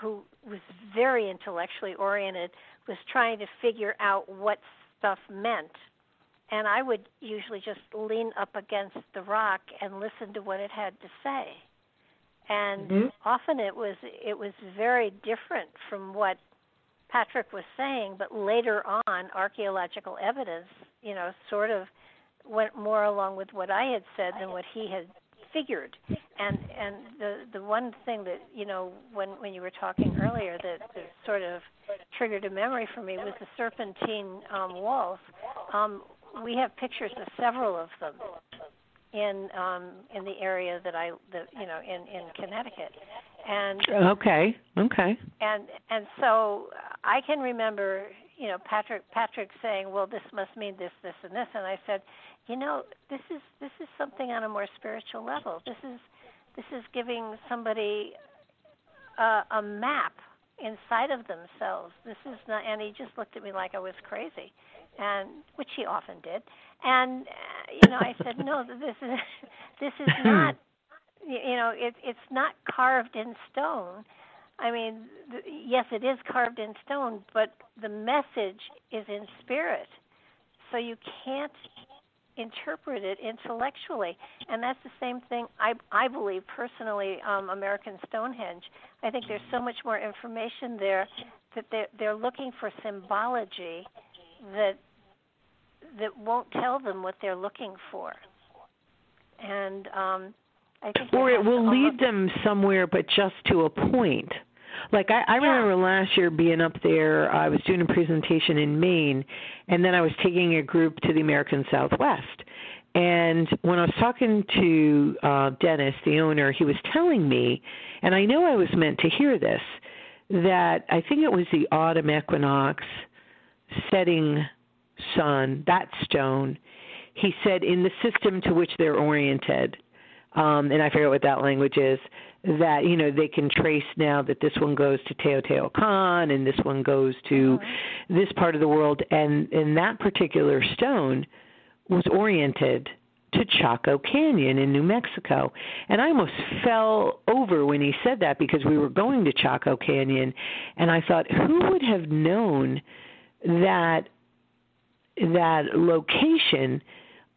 who was very intellectually oriented, was trying to figure out what stuff meant. And I would usually just lean up against the rock and listen to what it had to say. And mm-hmm. often it was it was very different from what Patrick was saying, but later on archaeological evidence, you know, sort of went more along with what I had said than what he had figured. And and the the one thing that you know when when you were talking earlier that, that sort of triggered a memory for me was the serpentine um, walls. Um, we have pictures of several of them in um, in the area that I that you know in in Connecticut. And okay, okay. And and so I can remember you know Patrick Patrick saying, "Well, this must mean this, this, and this," and I said, "You know, this is this is something on a more spiritual level. This is this is giving somebody a, a map inside of themselves. This is not." And he just looked at me like I was crazy, and which he often did. And uh, you know, I said, "No, this is this is not." You know, it, it's not carved in stone I mean, th- yes, it is carved in stone, but the message is in spirit. So you can't interpret it intellectually, and that's the same thing I I believe personally. Um, American Stonehenge. I think there's so much more information there that they're they're looking for symbology that that won't tell them what they're looking for, and um, I think or it will lead them somewhere, but just to a point. Like I, I yeah. remember last year being up there. I was doing a presentation in Maine, and then I was taking a group to the American Southwest. And when I was talking to uh, Dennis, the owner, he was telling me, and I know I was meant to hear this, that I think it was the autumn equinox setting sun, that stone. He said in the system to which they're oriented, um, and I forget what that language is, that you know they can trace now that this one goes to Teotihuacan and this one goes to mm-hmm. this part of the world, and and that particular stone was oriented to Chaco Canyon in New Mexico. And I almost fell over when he said that because we were going to Chaco Canyon and I thought who would have known that that location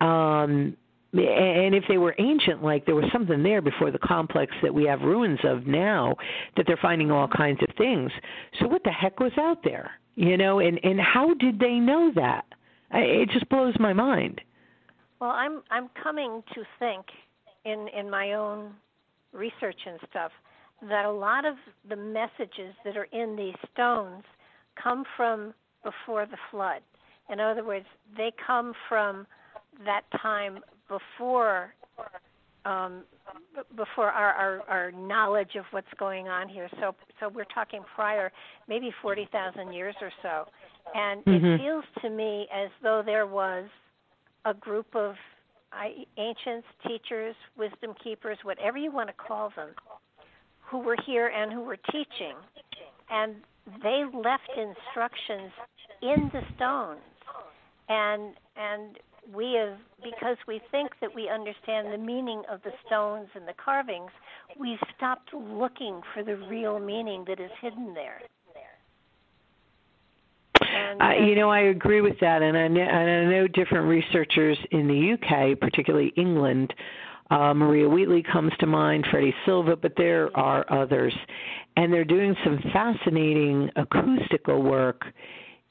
um and if they were ancient like there was something there before the complex that we have ruins of now that they're finding all kinds of things. So what the heck was out there you know? And and how did they know that? It just blows my mind. Well i'm i'm coming to think in in my own research and stuff that a lot of the messages that are in these stones come from before the flood in other words they come from that time before um, before our, our, our knowledge of what's going on here. So so we're talking prior, maybe forty thousand years or so, and mm-hmm. it feels to me as though there was a group of ancients, teachers, wisdom keepers, whatever you want to call them, who were here and who were teaching, and they left instructions in the stones, and and we have because we think that we understand the meaning of the stones and the carvings, we've stopped looking for the real meaning that is hidden there. And, uh, you know, I agree with that, and I, know, and I know different researchers in the UK, particularly England. Uh, Maria Wheatley comes to mind, Freddie Silva, but there are others, and they're doing some fascinating acoustical work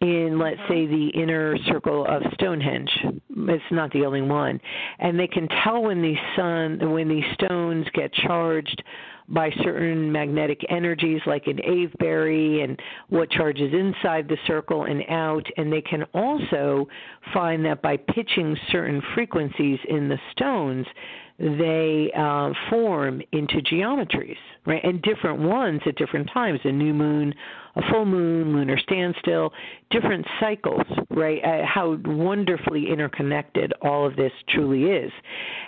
in let's say the inner circle of Stonehenge. It's not the only one, and they can tell when these sun when these stones get charged by certain magnetic energies like in Avebury and what charges inside the circle and out and they can also find that by pitching certain frequencies in the stones they uh, form into geometries, right? And different ones at different times. A new moon, a full moon, lunar standstill, different cycles, right? Uh, how wonderfully interconnected all of this truly is.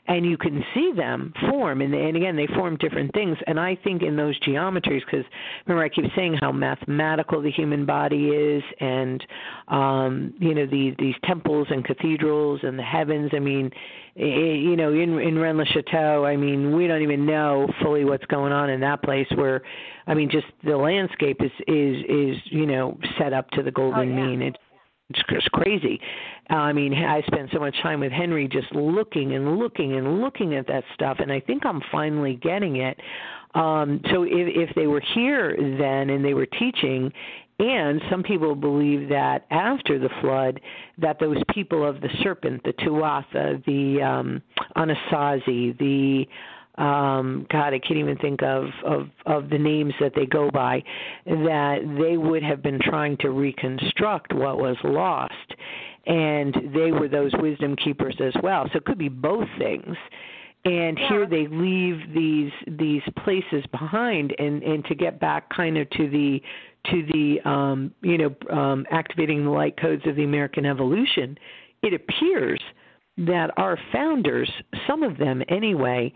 And you can see them form, and, and again, they form different things. And I think in those geometries, because remember, I keep saying how mathematical the human body is, and um, you know, the, these temples and cathedrals and the heavens. I mean, you know, in in Rennes le Chateau, I mean, we don't even know fully what's going on in that place. Where, I mean, just the landscape is is is you know set up to the golden oh, yeah. mean. It's it's just crazy. Uh, I mean, I spent so much time with Henry just looking and looking and looking at that stuff, and I think I'm finally getting it. Um, so if if they were here then and they were teaching, and some people believe that after the flood, that those people of the serpent, the Tuatha, the um, Anasazi, the um god i can't even think of of of the names that they go by that they would have been trying to reconstruct what was lost. And they were those wisdom keepers as well. So it could be both things. And yeah. here they leave these these places behind and and to get back kind of to the to the um, you know um, activating the light codes of the American evolution, it appears that our founders, some of them anyway,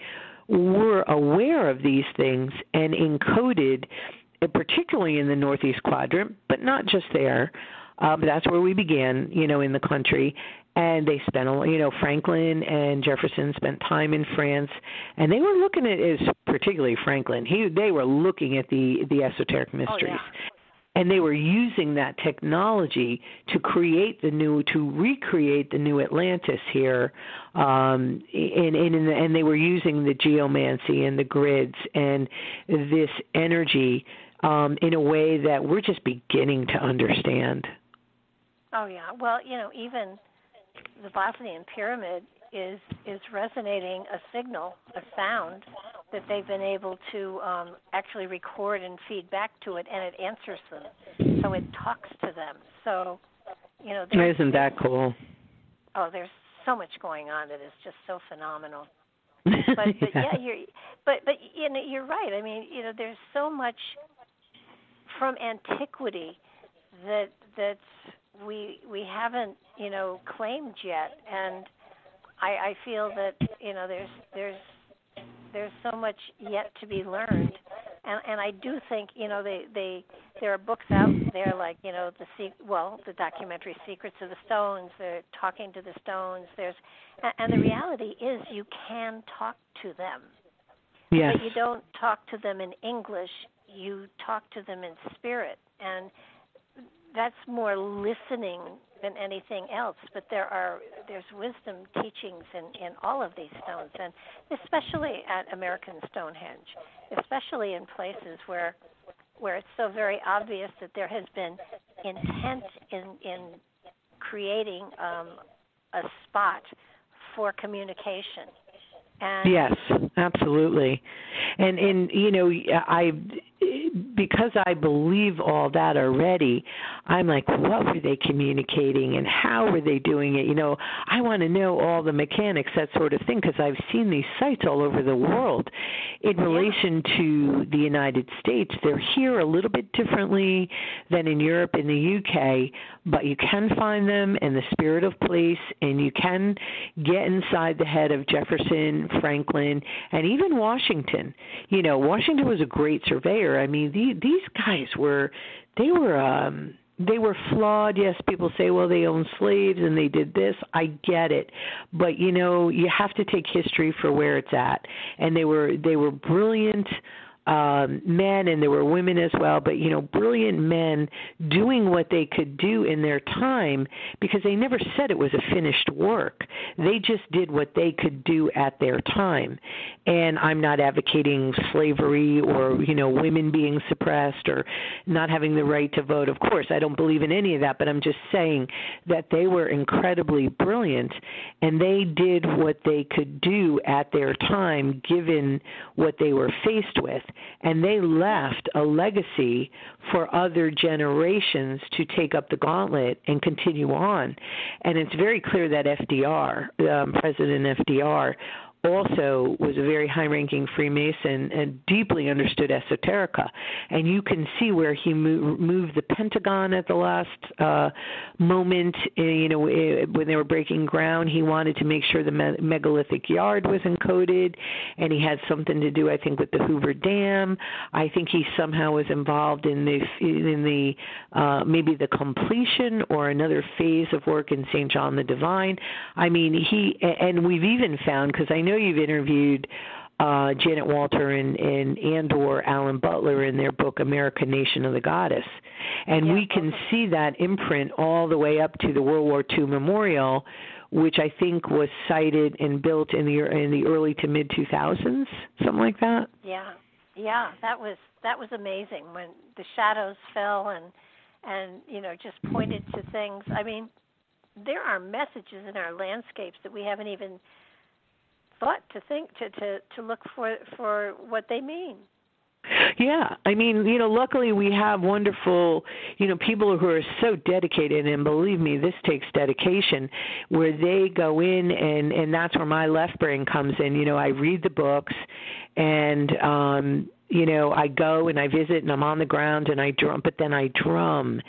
were aware of these things and encoded, particularly in the Northeast Quadrant, but not just there. Uh, but that's where we began, you know, in the country. And they spent, a, you know, Franklin and Jefferson spent time in France, and they were looking at, as particularly Franklin, he they were looking at the the esoteric mysteries. Oh, yeah and they were using that technology to create the new to recreate the new Atlantis here um and and and they were using the geomancy and the grids and this energy um in a way that we're just beginning to understand. Oh yeah. Well, you know, even the Bosnian pyramid is is resonating a signal, a sound that they've been able to um, actually record and feed back to it, and it answers them. So it talks to them. So, you know, isn't that cool? Oh, there's so much going on that is just so phenomenal. But, but yeah. yeah, you're but but you know you're right. I mean, you know, there's so much from antiquity that that's we we haven't you know claimed yet, and I I feel that you know there's there's there's so much yet to be learned. And and I do think you know they they there are books out there like you know the well the documentary Secrets of the Stones they're talking to the stones there's and the reality is you can talk to them. Yes. but you don't talk to them in English you talk to them in spirit. And that's more listening than anything else. But there are there's wisdom teachings in in all of these stones, and especially at American Stonehenge, especially in places where where it's so very obvious that there has been intent in in creating um, a spot for communication. And yes, absolutely. And and you know, I because I believe all that already, I'm like, what were they communicating and how were they doing it? You know, I want to know all the mechanics, that sort of thing, because I've seen these sites all over the world. In relation to the United States, they're here a little bit differently than in Europe and the UK, but you can find them in the spirit of place, and you can get inside the head of Jefferson, Franklin, and even Washington. You know, Washington was a great surveyor. I mean, the, these guys were they were um they were flawed. Yes, people say, well, they owned slaves and they did this. I get it, but you know, you have to take history for where it's at. And they were they were brilliant um, men and there were women as well, but you know, brilliant men doing what they could do in their time because they never said it was a finished work. They just did what they could do at their time. And I'm not advocating slavery or you know women being suppressed or not having the right to vote. Of course, I don't believe in any of that, but I'm just saying that they were incredibly brilliant and they did what they could do at their time given what they were faced with and they left a legacy for other generations to take up the gauntlet and continue on. And it's very clear that FDR, um, President FDR, also was a very high ranking Freemason and deeply understood esoterica. And you can see where he moved, the Pentagon at the last uh, moment. Uh, you know, uh, when they were breaking ground, he wanted to make sure the me- megalithic yard was encoded, and he had something to do, I think, with the Hoover Dam. I think he somehow was involved in the in the uh, maybe the completion or another phase of work in St. John the Divine. I mean, he and we've even found because I know you've interviewed uh, Janet Wolter and, and and or Alan Butler in their book America Nation of the Goddess, and yeah. we can see that imprint all the way up to the World War II memorial, which I think was sited and built in the in the early to mid 2000s, something like that. Yeah, yeah, that was that was amazing when the shadows fell and and you know just pointed to things. I mean, there are messages in our landscapes that we haven't even thought to think to to to look for for what they mean. Yeah, I mean, you know, luckily we have wonderful, you know, people who are so dedicated, and believe me, this takes dedication, where they go in, and and that's where my left brain comes in. You know, I read the books, and um you know, I go and I visit and I'm on the ground and I drum, but then I drum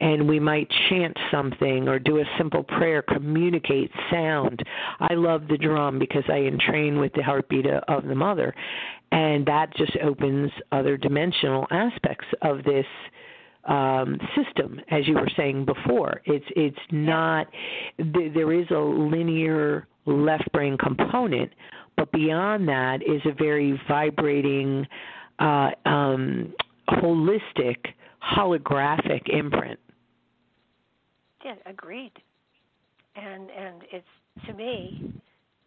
and we might chant something or do a simple prayer, communicate sound. I love the drum because I entrain with the heartbeat of the mother. And that just opens other dimensional aspects of this um, system, as you were saying before. It's it's not there is a linear left brain component, but beyond that is a very vibrating uh, um, holistic, holographic imprint. Yeah, agreed. And and it's to me,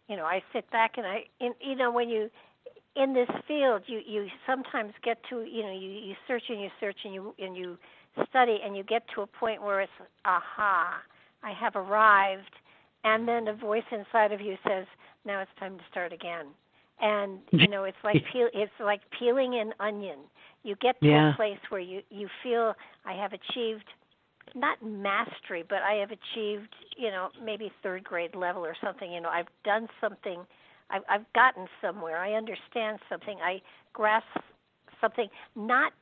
you know, I sit back and I, in, you know, when you in this field, you you sometimes get to, you know, you you search and you search and you and you study and you get to a point where it's aha, I have arrived, and then a voice inside of you says, now it's time to start again and you know it's like peel it's like peeling an onion. You get to yeah. a place where you you feel i have achieved not mastery but i have achieved you know maybe third grade level or something. You know i've done something i've i've gotten somewhere. I understand something. I grasp something not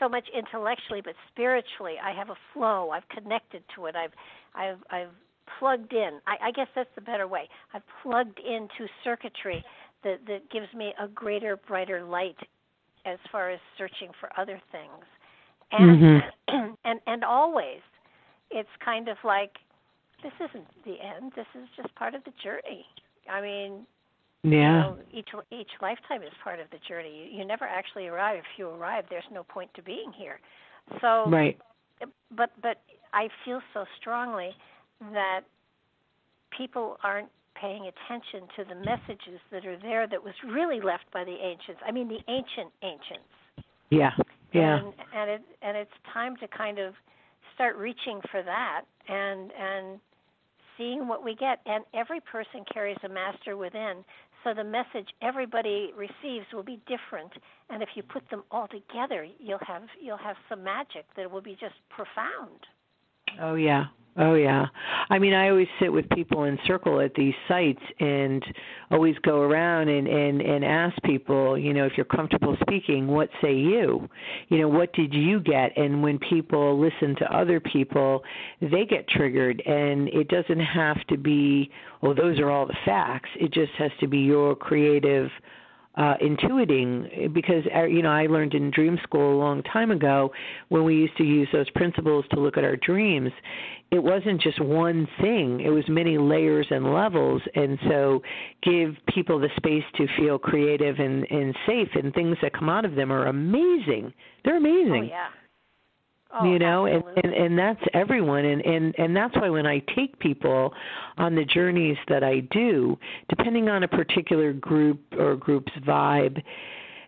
so much intellectually but spiritually. I have a flow. I've connected to it. I've i've i've plugged in. I, I guess that's the better way. I've plugged into circuitry that that gives me a greater brighter light as far as searching for other things. And mm-hmm. and and always it's kind of like this isn't the end. This is just part of the journey. I mean yeah. you know, each each lifetime is part of the journey. You, you never actually arrive. If you arrive there's no point to being here. So right. but but i feel so strongly that people aren't paying attention to the messages that are there that was really left by the ancients. I mean, the ancient ancients. Yeah, yeah. And, and it and it's time to kind of start reaching for that and and seeing what we get. And every person carries a master within. So the message everybody receives will be different, and if you put them all together, you'll have you'll have some magic that will be just profound. Oh yeah, Oh yeah. I mean, I always sit with people in circle at these sites and always go around and and and ask people, you know, if you're comfortable speaking, what say you? You know, what did you get? And when people listen to other people, they get triggered and it doesn't have to be, oh, those are all the facts. It just has to be your creative uh, intuiting because uh, you know I learned in dream school a long time ago when we used to use those principles to look at our dreams. It wasn't just one thing; it was many layers and levels. And so, give people the space to feel creative and, and safe, and things that come out of them are amazing. They're amazing. Oh yeah. Oh, you know and, and and that's everyone and and and that's why when i take people on the journeys that i do depending on a particular group or group's vibe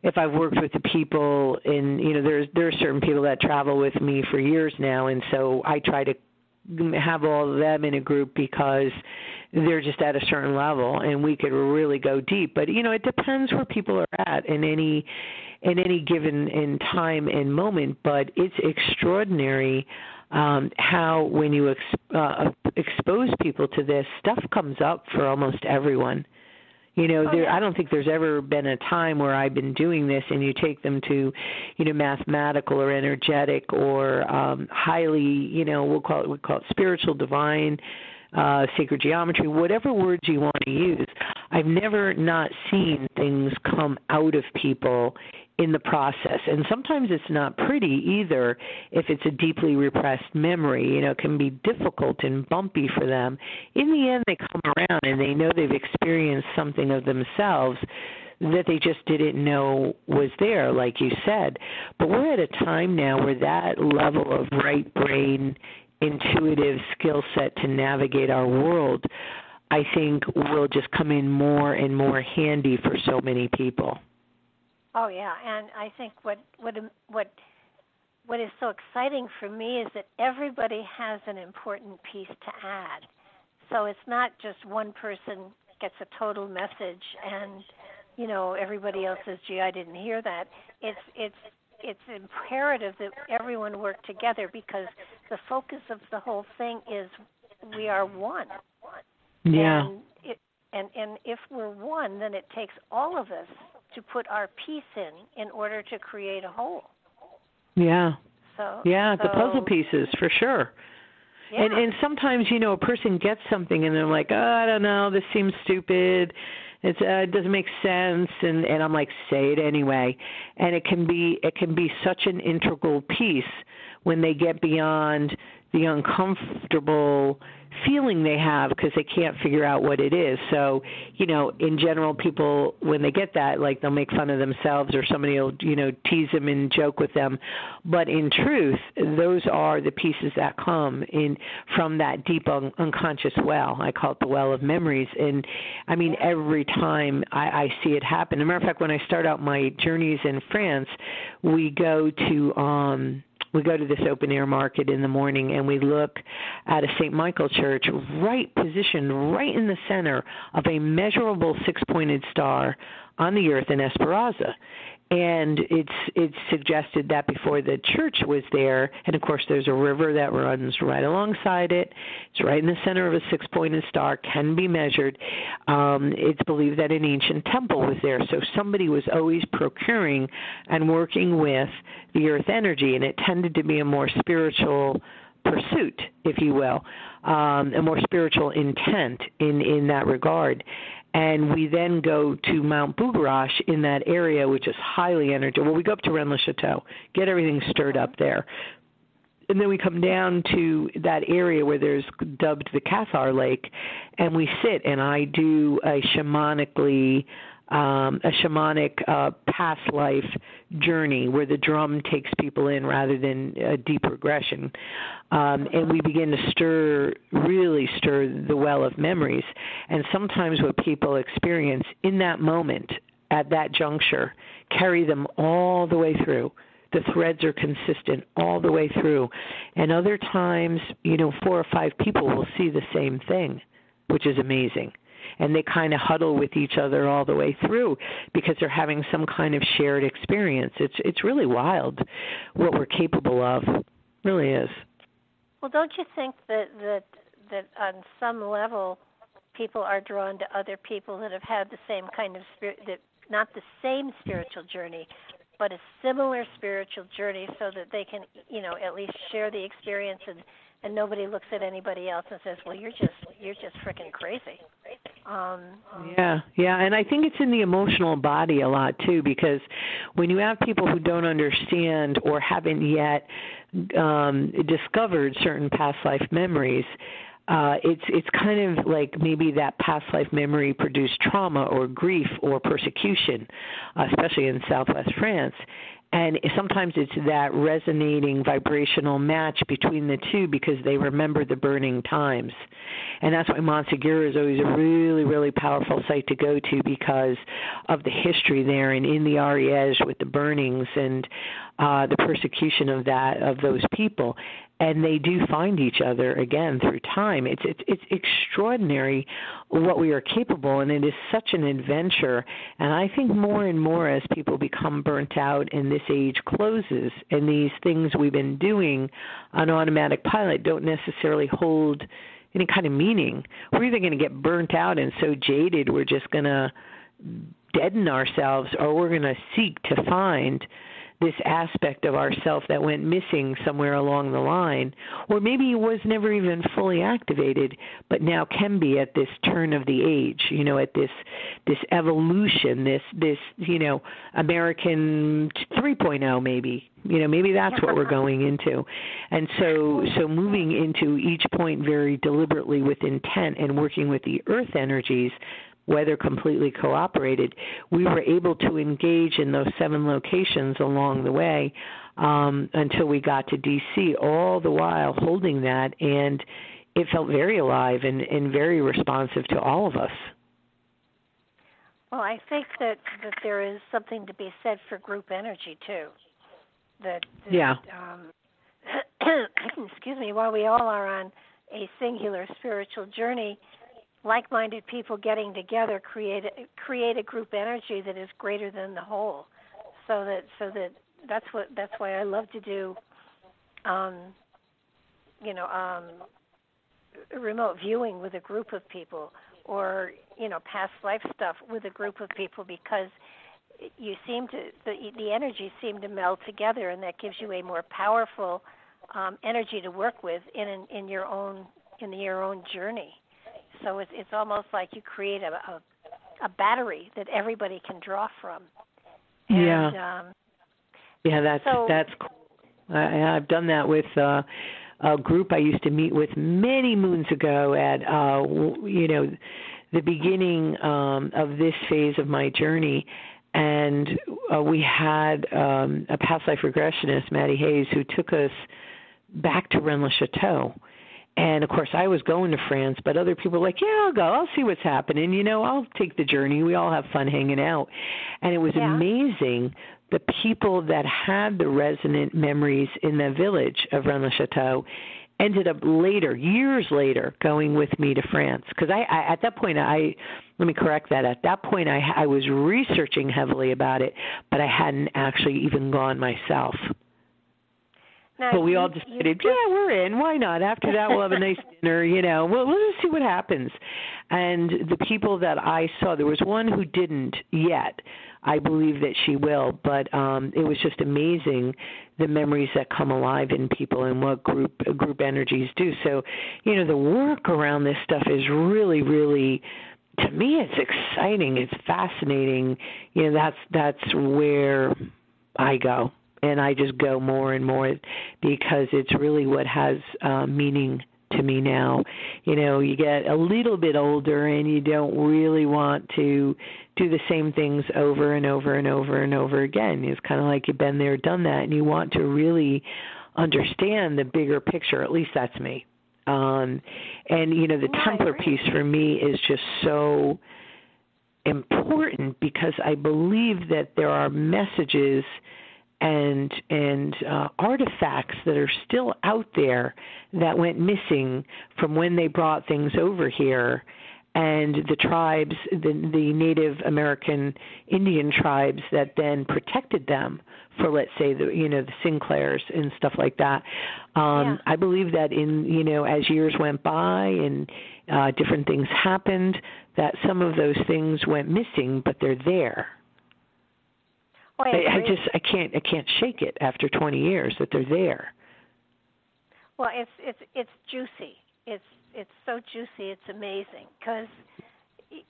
if i've worked with the people and you know there's there are certain people that travel with me for years now and so i try to have all of them in a group because they're just at a certain level and we could really go deep. But you know it depends where people are at in any in any given in time and moment, but it's extraordinary um, how when you ex- uh, expose people to this, stuff comes up for almost everyone. You know, oh, there. I don't think there's ever been a time where I've been doing this and you take them to, you know, mathematical or energetic or um highly, you know, we'll call it we call it spiritual, divine, uh sacred geometry, whatever words you want to use. I've never not seen things come out of people in the process. And sometimes it's not pretty either if it's a deeply repressed memory. You know, it can be difficult and bumpy for them. In the end, they come around and they know they've experienced something of themselves that they just didn't know was there, like you said. But we're at a time now where that level of right brain, intuitive skill set to navigate our world. I think will just come in more and more handy for so many people. Oh yeah, and I think what what what what is so exciting for me is that everybody has an important piece to add. So it's not just one person gets a total message and you know everybody else says, "Gee, I didn't hear that." It's it's it's imperative that everyone work together because the focus of the whole thing is we are one. Yeah. And it, and and if we're one, then it takes all of us to put our piece in in order to create a whole. Yeah. So yeah, so, the puzzle pieces for sure. Yeah. And and sometimes you know a person gets something and they're like, oh, I don't know, this seems stupid. It's uh, it doesn't make sense, and and I'm like, say it anyway. And it can be it can be such an integral piece when they get beyond the uncomfortable feeling they have because they can't figure out what it is. So, you know, in general, people when they get that, like they'll make fun of themselves or somebody will, you know, tease them and joke with them. But in truth, those are the pieces that come in from that deep un- unconscious well. I call it the well of memories. And I mean, every time I, I see it happen. As a matter of fact, when I start out my journeys in France, we go to um we go to this open air market in the morning and we look at a St. Michael church right positioned right in the center of a measurable six pointed star on the earth in Espéraza and it's it's suggested that before the church was there and of course there's a river that runs right alongside it. It's right in the center of a six pointed star can be measured. Um it's believed that an ancient temple was there. So somebody was always procuring and working with the earth energy and it tended to be a more spiritual pursuit if you will um a more spiritual intent in in that regard and we then go to Mount Bugarach in that area, which is highly energetic. Well, we go up to Rennes le Chateau, get everything stirred up there. And then we come down to that area where there's dubbed the Cathar Lake, and we sit, and I do a shamanically um, a shamanic uh, past life journey where the drum takes people in rather than a deep regression. Um, and we begin to stir, really stir the well of memories. And sometimes what people experience in that moment, at that juncture, carry them all the way through. The threads are consistent all the way through. And other times, you know, four or five people will see the same thing, which is amazing and they kind of huddle with each other all the way through because they're having some kind of shared experience. It's it's really wild what we're capable of. It really is. Well, don't you think that that that on some level people are drawn to other people that have had the same kind of spirit that not the same spiritual journey but a similar spiritual journey so that they can you know at least share the experience and and nobody looks at anybody else and says well you're just you're just freaking crazy um yeah yeah and i think it's in the emotional body a lot too because when you have people who don't understand or haven't yet um discovered certain past life memories uh, it's it's kind of like maybe that past life memory produced trauma or grief or persecution, uh, especially in Southwest France. And sometimes it's that resonating vibrational match between the two because they remember the burning times. And that's why Montségur is always a really, really powerful site to go to because of the history there and in the Ariège with the burnings and uh, the persecution of that of those people and they do find each other again through time. It's it's it's extraordinary what we are capable, and it is such an adventure. And I think more and more as people become burnt out and this age closes, and these things we've been doing on automatic pilot don't necessarily hold any kind of meaning. We're either going to get burnt out and so jaded we're just going to deaden ourselves, or we're going to seek to find this aspect of ourself that went missing somewhere along the line or maybe it was never even fully activated but now can be at this turn of the age you know at this this evolution this this you know american 3.0 maybe you know maybe that's what we're going into. And so so moving into each point very deliberately with intent and working with the earth energies weather completely cooperated, we were able to engage in those seven locations along the way um, until we got to DC, all the while holding that, and it felt very alive and, and very responsive to all of us. Well, I think that that there is something to be said for group energy too. That, that yeah. Um, excuse me. While we all are on a singular spiritual journey, like-minded people getting together create a, create a group energy that is greater than the whole. So that so that that's what that's why I love to do um you know um remote viewing with a group of people or you know past life stuff with a group of people because you seem to the the energy seem to meld together and that gives you a more powerful um energy to work with in in your own in your own journey so it's it's almost like you create a a, a battery that everybody can draw from. And, yeah. Um, yeah, that's so, that's cool. I, I've done that with uh, a group I used to meet with many moons ago at uh, you know the beginning um, of this phase of my journey. And uh, we had um, a past life regressionist, Maddie Hayes, who took us back to Rennes le Chateau and of course, I was going to France, but other people were like, "Yeah, I'll go. I'll see what's happening. You know, I'll take the journey. We all have fun hanging out." And it was yeah. amazing the people that had the resonant memories in the village of Rennes Chateau ended up later, years later, going with me to France. Because I, I, at that point, I let me correct that. At that point, I, I was researching heavily about it, but I hadn't actually even gone myself. But we all decided, yeah, we're in. Why not? After that, we'll have a nice dinner. You know, we'll, we'll just see what happens. And the people that I saw, there was one who didn't yet. I believe that she will, but um, it was just amazing the memories that come alive in people and what group group energies do. So, you know, the work around this stuff is really, really to me it's exciting it's fascinating you know that's that's where i go and I just go more and more because it's really what has uh, meaning to me now. You know, you get a little bit older and you don't really want to do the same things over and over and over and over again. It's kind of like you've been there, done that, and you want to really understand the bigger picture. At least that's me. Um, and you know, the well, Templar piece for me is just so important because I believe that there are messages and and uh, artifacts that are still out there that went missing from when they brought things over here and the tribes, the, the Native American Indian tribes that then protected them for, let's say, the you know the Sinclairs and stuff like that. Um, yeah. I believe that in you know as years went by and uh, different things happened, that some of those things went missing, but they're there. Oh, I, I, I just I can't I can't shake it after 20 years that they're there. Well, it's it's it's juicy. It's it's so juicy. It's amazing because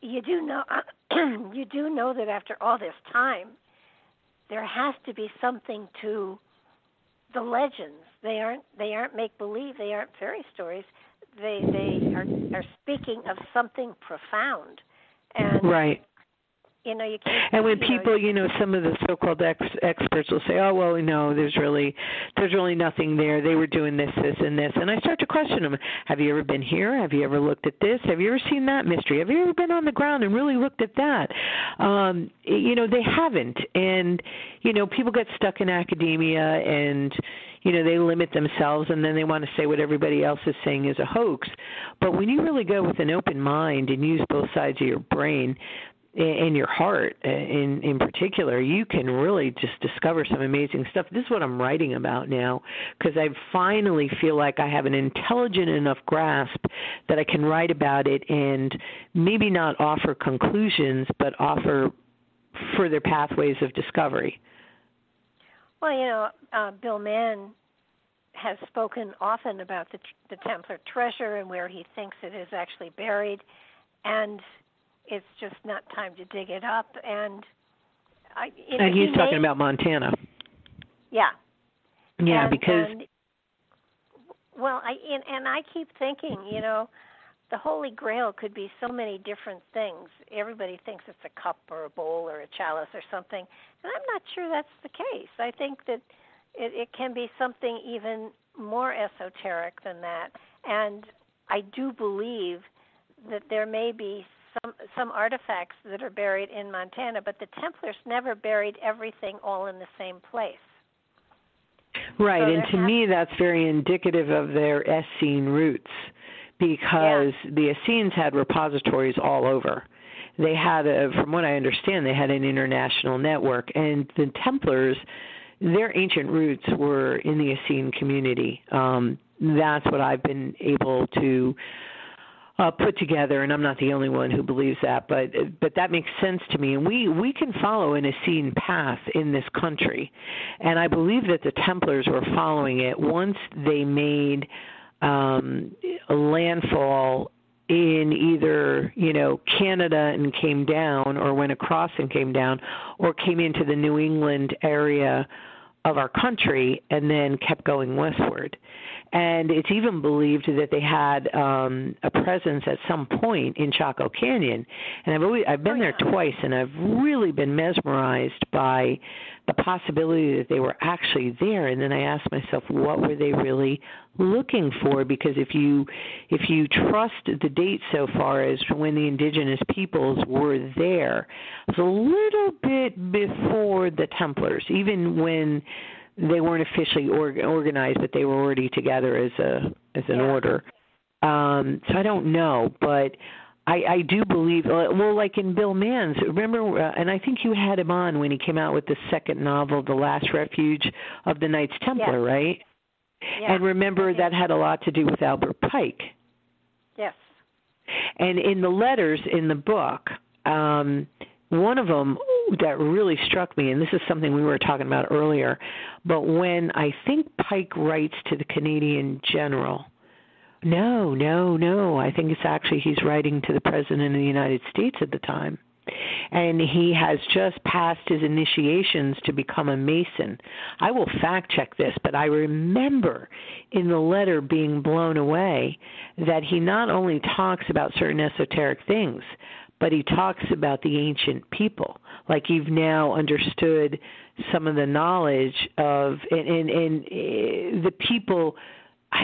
you do know you do know that after all this time, there has to be something to the legends. They aren't they aren't make believe. They aren't fairy stories. They they are are speaking of something profound, and Right. You know you can't. And when you know, people, you know, some of the so-called ex- experts will say, "Oh, well, no, there's really, there's really nothing there. They were doing this, this, and this," and I start to question them. Have you ever been here? Have you ever looked at this? Have you ever seen that mystery? Have you ever been on the ground and really looked at that? Um, you know, they haven't, and you know, people get stuck in academia and you know they limit themselves and then they want to say what everybody else is saying is a hoax but when you really go with an open mind and use both sides of your brain and your heart uh, in in particular you can really just discover some amazing stuff. This is what i'm writing about now because i finally feel like i have an intelligent enough grasp that i can write about it and maybe not offer conclusions but offer further pathways of discovery. Well, you know, uh, Bill Mann has spoken often about the, the Templar treasure and where he thinks it is actually buried, and it's just not time to dig it up. And I, you know, and he's he talking about montana yeah, yeah and, because and, well, I and, and I keep thinking, you know, the Holy Grail could be so many different things. Everybody thinks it's a cup or a bowl or a chalice or something, and I'm not sure that's the case. I think that it, it can be something even more esoteric than that, and I do believe that there may be some some artifacts that are buried in Montana, but the Templars never buried everything all in the same place. Right, So and to me, that's very indicative of their Essene roots because the Essenes had repositories all over. They had, a, from what I understand, they had an international network, and the Templars, their ancient roots were in the Essene community. Um, that's what I've been able to uh, put together, and I'm not the only one who believes that, but but that makes sense to me. And we we can follow an Essene path in this country, and I believe that the Templars were following it once they made um, a landfall in either you know Canada and came down, or went across and came down, or came into the New England area of our country and then kept going westward. And it's even believed that they had um, a presence at some point in Chaco Canyon. And I've always, I've been Oh, there twice, and I've really been mesmerized by the possibility that they were actually there. And then I asked myself, what were they really looking for? Because if you if you trust the date so far as when the indigenous peoples were there, it's a little bit before the Templars, even when they weren't officially org- organized, but they were already together as a as an Yeah. order. Um, so I don't know, but I, I do believe. uh, Well, like in Bill Mann's, remember, uh, and I think you had him on when he came out with the second novel, The Last Refuge of the Knights Templar, right? Yeah. And remember that had a lot to do with Albert Pike. Yes. And in the letters in the book, um, one of them that really struck me, and this is something we were talking about earlier, but when I think Pike writes to the Canadian general, no, no, no, I think it's actually he's writing to the President of the United States at the time. And he has just passed his initiations to become a Mason. I will fact check this, but I remember in the letter being blown away that he not only talks about certain esoteric things, but he talks about the ancient people. Like you've now understood some of the knowledge of and and, and uh, the people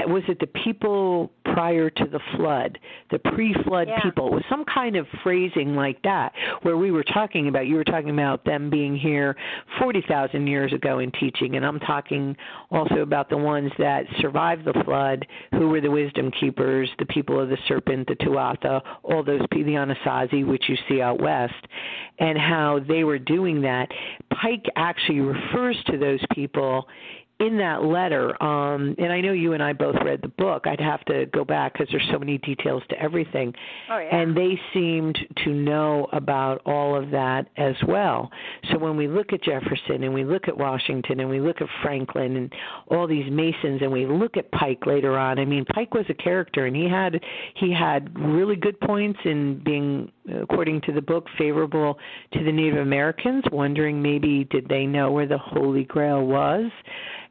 was it the people prior to the flood, the pre-flood yeah. people? It was some kind of phrasing like that, where we were talking about. You were talking about them being here forty thousand years ago in teaching, and I'm talking also about the ones that survived the flood, who were the wisdom keepers, the people of the serpent, the Tuatha, all those the Anasazi, which you see out west, and how they were doing that. Pike actually refers to those people in that letter, um, and I know you and I both read the book. I'd have to go back because there's so many details to everything. Oh, yeah. And they seemed to know about all of that as well. So when we look at Jefferson and we look at Washington and we look at Franklin and all these Masons and we look at Pike later on, I mean Pike was a character and he had he had really good points in being according to the book favorable to the Native Americans, wondering maybe did they know where the Holy Grail was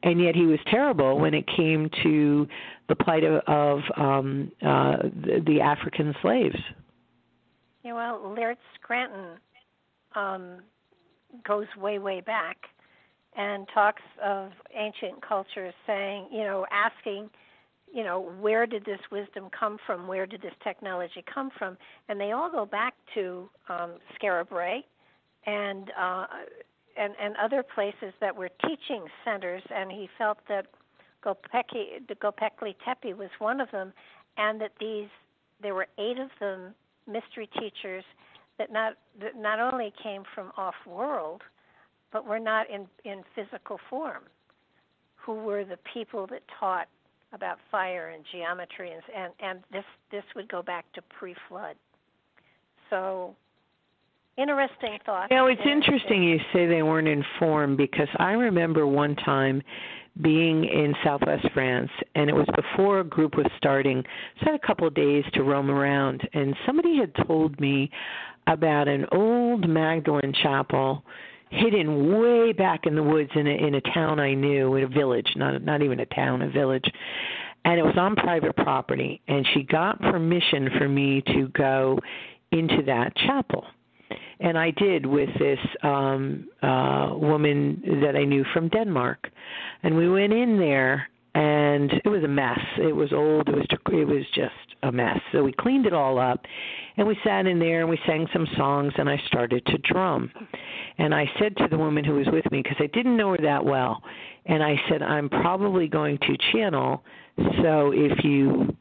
and yet he was terrible when it came to the plight of, of um, uh, the, the African slaves. Yeah, well, Laird Scranton um, goes way, way back and talks of ancient cultures saying, you know, asking, you know, where did this wisdom come from? Where did this technology come from? And they all go back to um, Skara Brae and uh, and and other places that were teaching centers, and he felt that Gopeki, the Göbekli Tepe was one of them, and that these there were eight of them mystery teachers that not that not only came from off world, but were not in in physical form, who were the people that taught about fire and geometry and and, and this this would go back to pre-flood. So interesting thought. You know, it's interesting you say they weren't informed because I remember one time being in Southwest France, and it was before a group was starting. So I had a couple of days to roam around, and somebody had told me about an old Magdalene chapel hidden way back in the woods in a in a town I knew, in a village, not not even a town, a village. And it was on private property, and she got permission for me to go into that chapel and I did with this um uh woman that I knew from Denmark. And we went in there and it was a mess. It was old. It was it was just a mess. So we cleaned it all up and we sat in there and we sang some songs and I started to drum. And I said to the woman who was with me because I didn't know her that well, and I said I'm probably going to channel so if you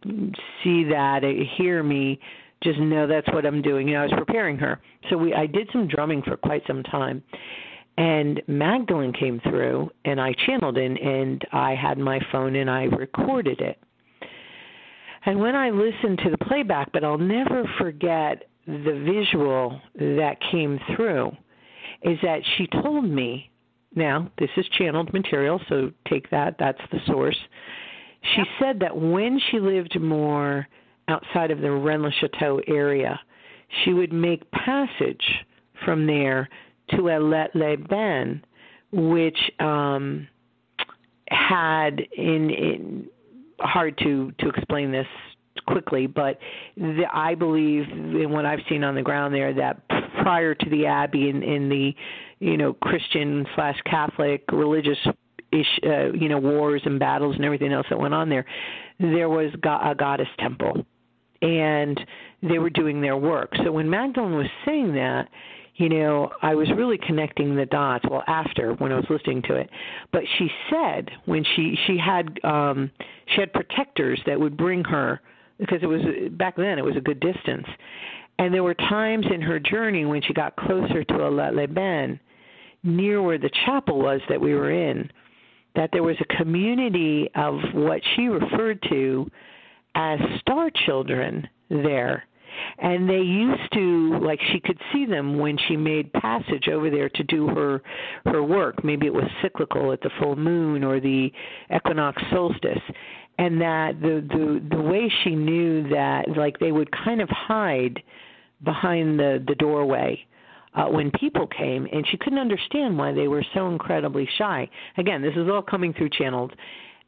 see that, uh, hear me, just know that's what I'm doing. Know, I was preparing her. So we I did some drumming for quite some time. And Magdalene came through and I channeled in and I had my phone and I recorded it. And when I listened to the playback, but I'll never forget the visual that came through, is that she told me, now this is channeled material, so take that, that's the source. She yep. said that when she lived more outside of the Rennes-le-Chateau area. She would make passage from there to Alet-les-Bains, which um, had in, in hard to to explain this quickly, but the, I believe in what I've seen on the ground there that prior to the Abbey in, in the you know Christian slash Catholic religious ish, uh, you know wars and battles and everything else that went on there, there was a goddess temple and they were doing their work. So when Magdalene was saying that, you know, I was really connecting the dots. Well, after when I was listening to it, but she said when she she had um she had protectors that would bring her because it was back then it was a good distance, and there were times in her journey when she got closer to Alet-les-Bains, near where the chapel was that we were in, that there was a community of what she referred to as star children there and they used to like she could see them when she made passage over there to do her her work. Maybe it was cyclical at the full moon or the equinox solstice. And that the the the way she knew that like they would kind of hide behind the the doorway uh, when people came, and she couldn't understand why they were so incredibly shy. Again, this is all coming through channels.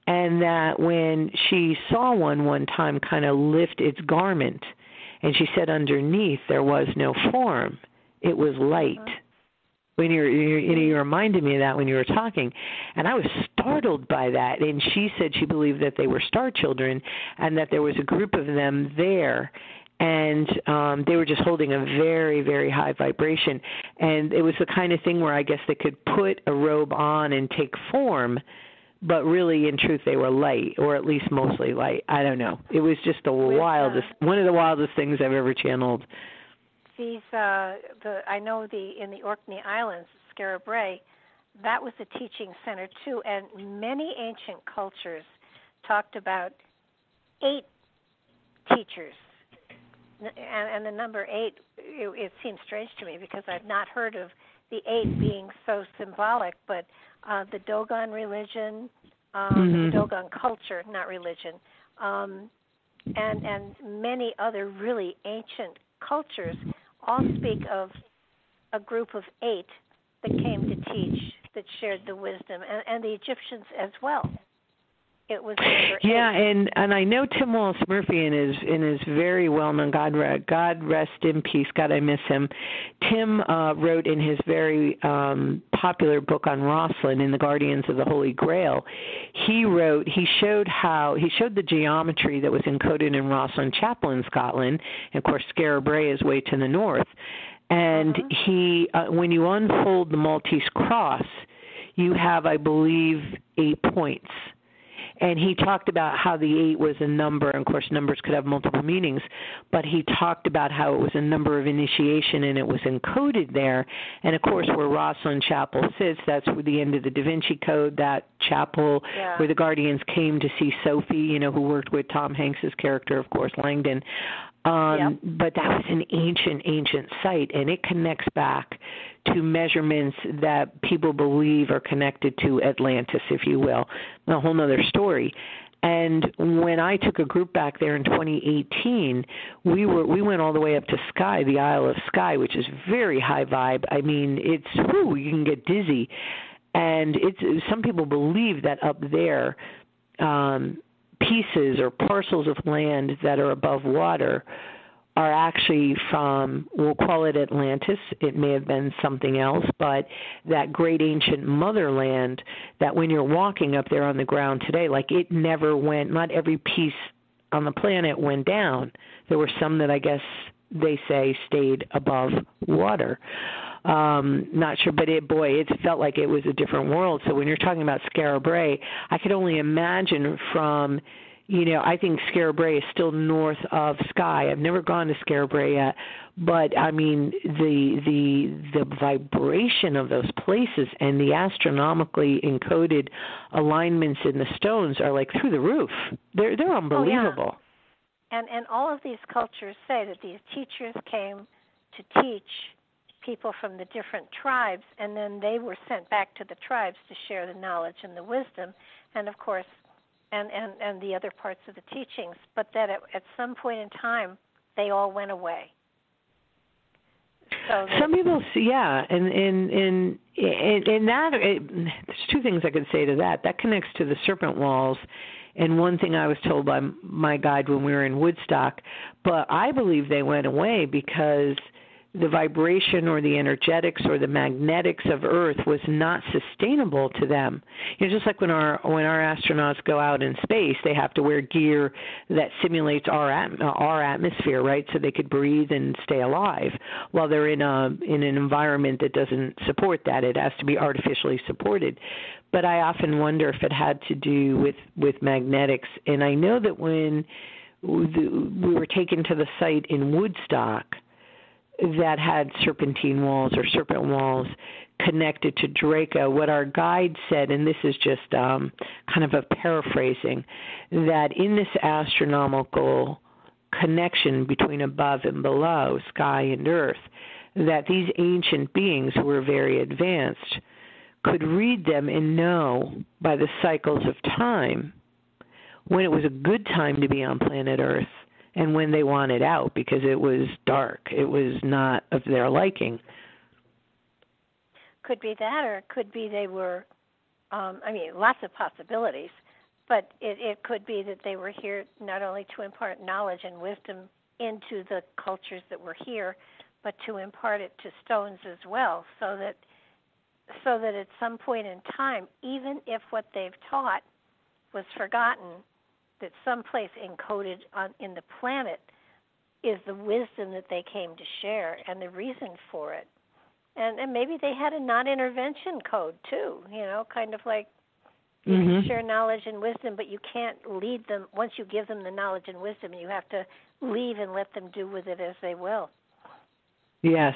And that when she saw one one time kind of lift its garment and she said underneath there was no form. It was light. When you're, you're you know you reminded me of that when you were talking. And i was startled by that. And she said she believed that they were star children and that there was a group of them there. And um they were just holding a very very high vibration. And it was the kind of thing where i guess they could put a robe on and take form but really in truth they were light or at least mostly light. I don't know. It was just the With, wildest uh, one of the wildest things i've ever channeled. These uh, the I know the in the Orkney Islands, Skara Brae, that was a teaching center too, and many ancient cultures talked about eight teachers, and, and the number eight it, it seems strange to me because I've not heard of the eight being so symbolic, but uh, the Dogon religion, um, Mhm. the Dogon culture, not religion, um, and and many other really ancient cultures all speak of a group of eight that came to teach, that shared the wisdom, and, and the Egyptians as well. It was Yeah, eight. and and I know Tim Wallace Murphy in his in his very well known God re- God rest in peace. God, I miss him. Tim uh, wrote in his very um, popular book on Rosslyn in the Guardians of the Holy Grail. He wrote he showed how he showed the geometry that was encoded in Rosslyn Chapel in Scotland. And of course, Skara Brae is way to the north. And Mhm. he uh, when you unfold the Maltese cross, you have I believe eight points and he talked about how the eight was a number and of course numbers could have multiple meanings but he talked about how it was a number of initiation and it was encoded there and of course where Rosslyn Chapel sits that's where the end of the Da Vinci Code that chapel Yeah. where the guardians came to see Sophie you know who worked with Tom Hanks's character of course Langdon um Yep. but that was an ancient ancient site and it connects back to measurements that people believe are connected to Atlantis, if you will. A whole other story. And when I took a group back there in 2018, we were we went all the way up to Skye, the Isle of Skye, which is very high vibe. I mean, it's whew, you can get dizzy, and it's some people believe that up there, um, pieces or parcels of land that are above water are actually from, we'll call it Atlantis. It may have been something else, but that great ancient motherland that when you're walking up there on the ground today, like it never went, not every piece on the planet went down. There were some that I guess they say stayed above water. Um, not sure, but it, boy, it felt like it was a different world. So when you're talking about Skara Brae, I could only imagine from you know, I think Skara Brae is still north of Skye. I've never gone to Skara Brae yet, but I mean the the the vibration of those places and the astronomically encoded alignments in the stones are like through the roof. They're they're unbelievable. Oh, yeah. And and all of these cultures say that these teachers came to teach people from the different tribes, and then they were sent back to the tribes to share the knowledge and the wisdom, and of course, and and and the other parts of the teachings. But that at, at some point in time, they all went away. So Some people, see, yeah, and and and and, and that it, there's two things I could say to that. That connects to the serpent walls, and one thing I was told by my guide when we were in Woodstock, but I believe they went away because the vibration or the energetics or the magnetics of Earth was not sustainable to them. You know, just like when our when our astronauts go out in space, they have to wear gear that simulates our our atmosphere, right, so they could breathe and stay alive. While they're in a in an environment that doesn't support that, it has to be artificially supported. But I often wonder if it had to do with with magnetics. And I know that when we were taken to the site in Woodstock that had serpentine walls or serpent walls connected to Draco. What our guide said, and this is just um, kind of a paraphrasing, that in this astronomical connection between above and below, sky and earth, that these ancient beings who were very advanced could read them and know by the cycles of time when it was a good time to be on planet Earth and when they wanted out because it was dark. It was not of their liking. could be that, or it could be they were. Um, I mean, lots of possibilities, but it, it could be that they were here not only to impart knowledge and wisdom into the cultures that were here, but to impart it to stones as well, so that so that at some point in time, even if what they've taught was forgotten, that someplace encoded on in the planet is the wisdom that they came to share and the reason for it. And and maybe they had a non-intervention code too, you know, kind of like you mm-hmm. can share knowledge and wisdom, but you can't lead them once you give them the knowledge and wisdom. You have to leave and let them do with it as they will. Yes.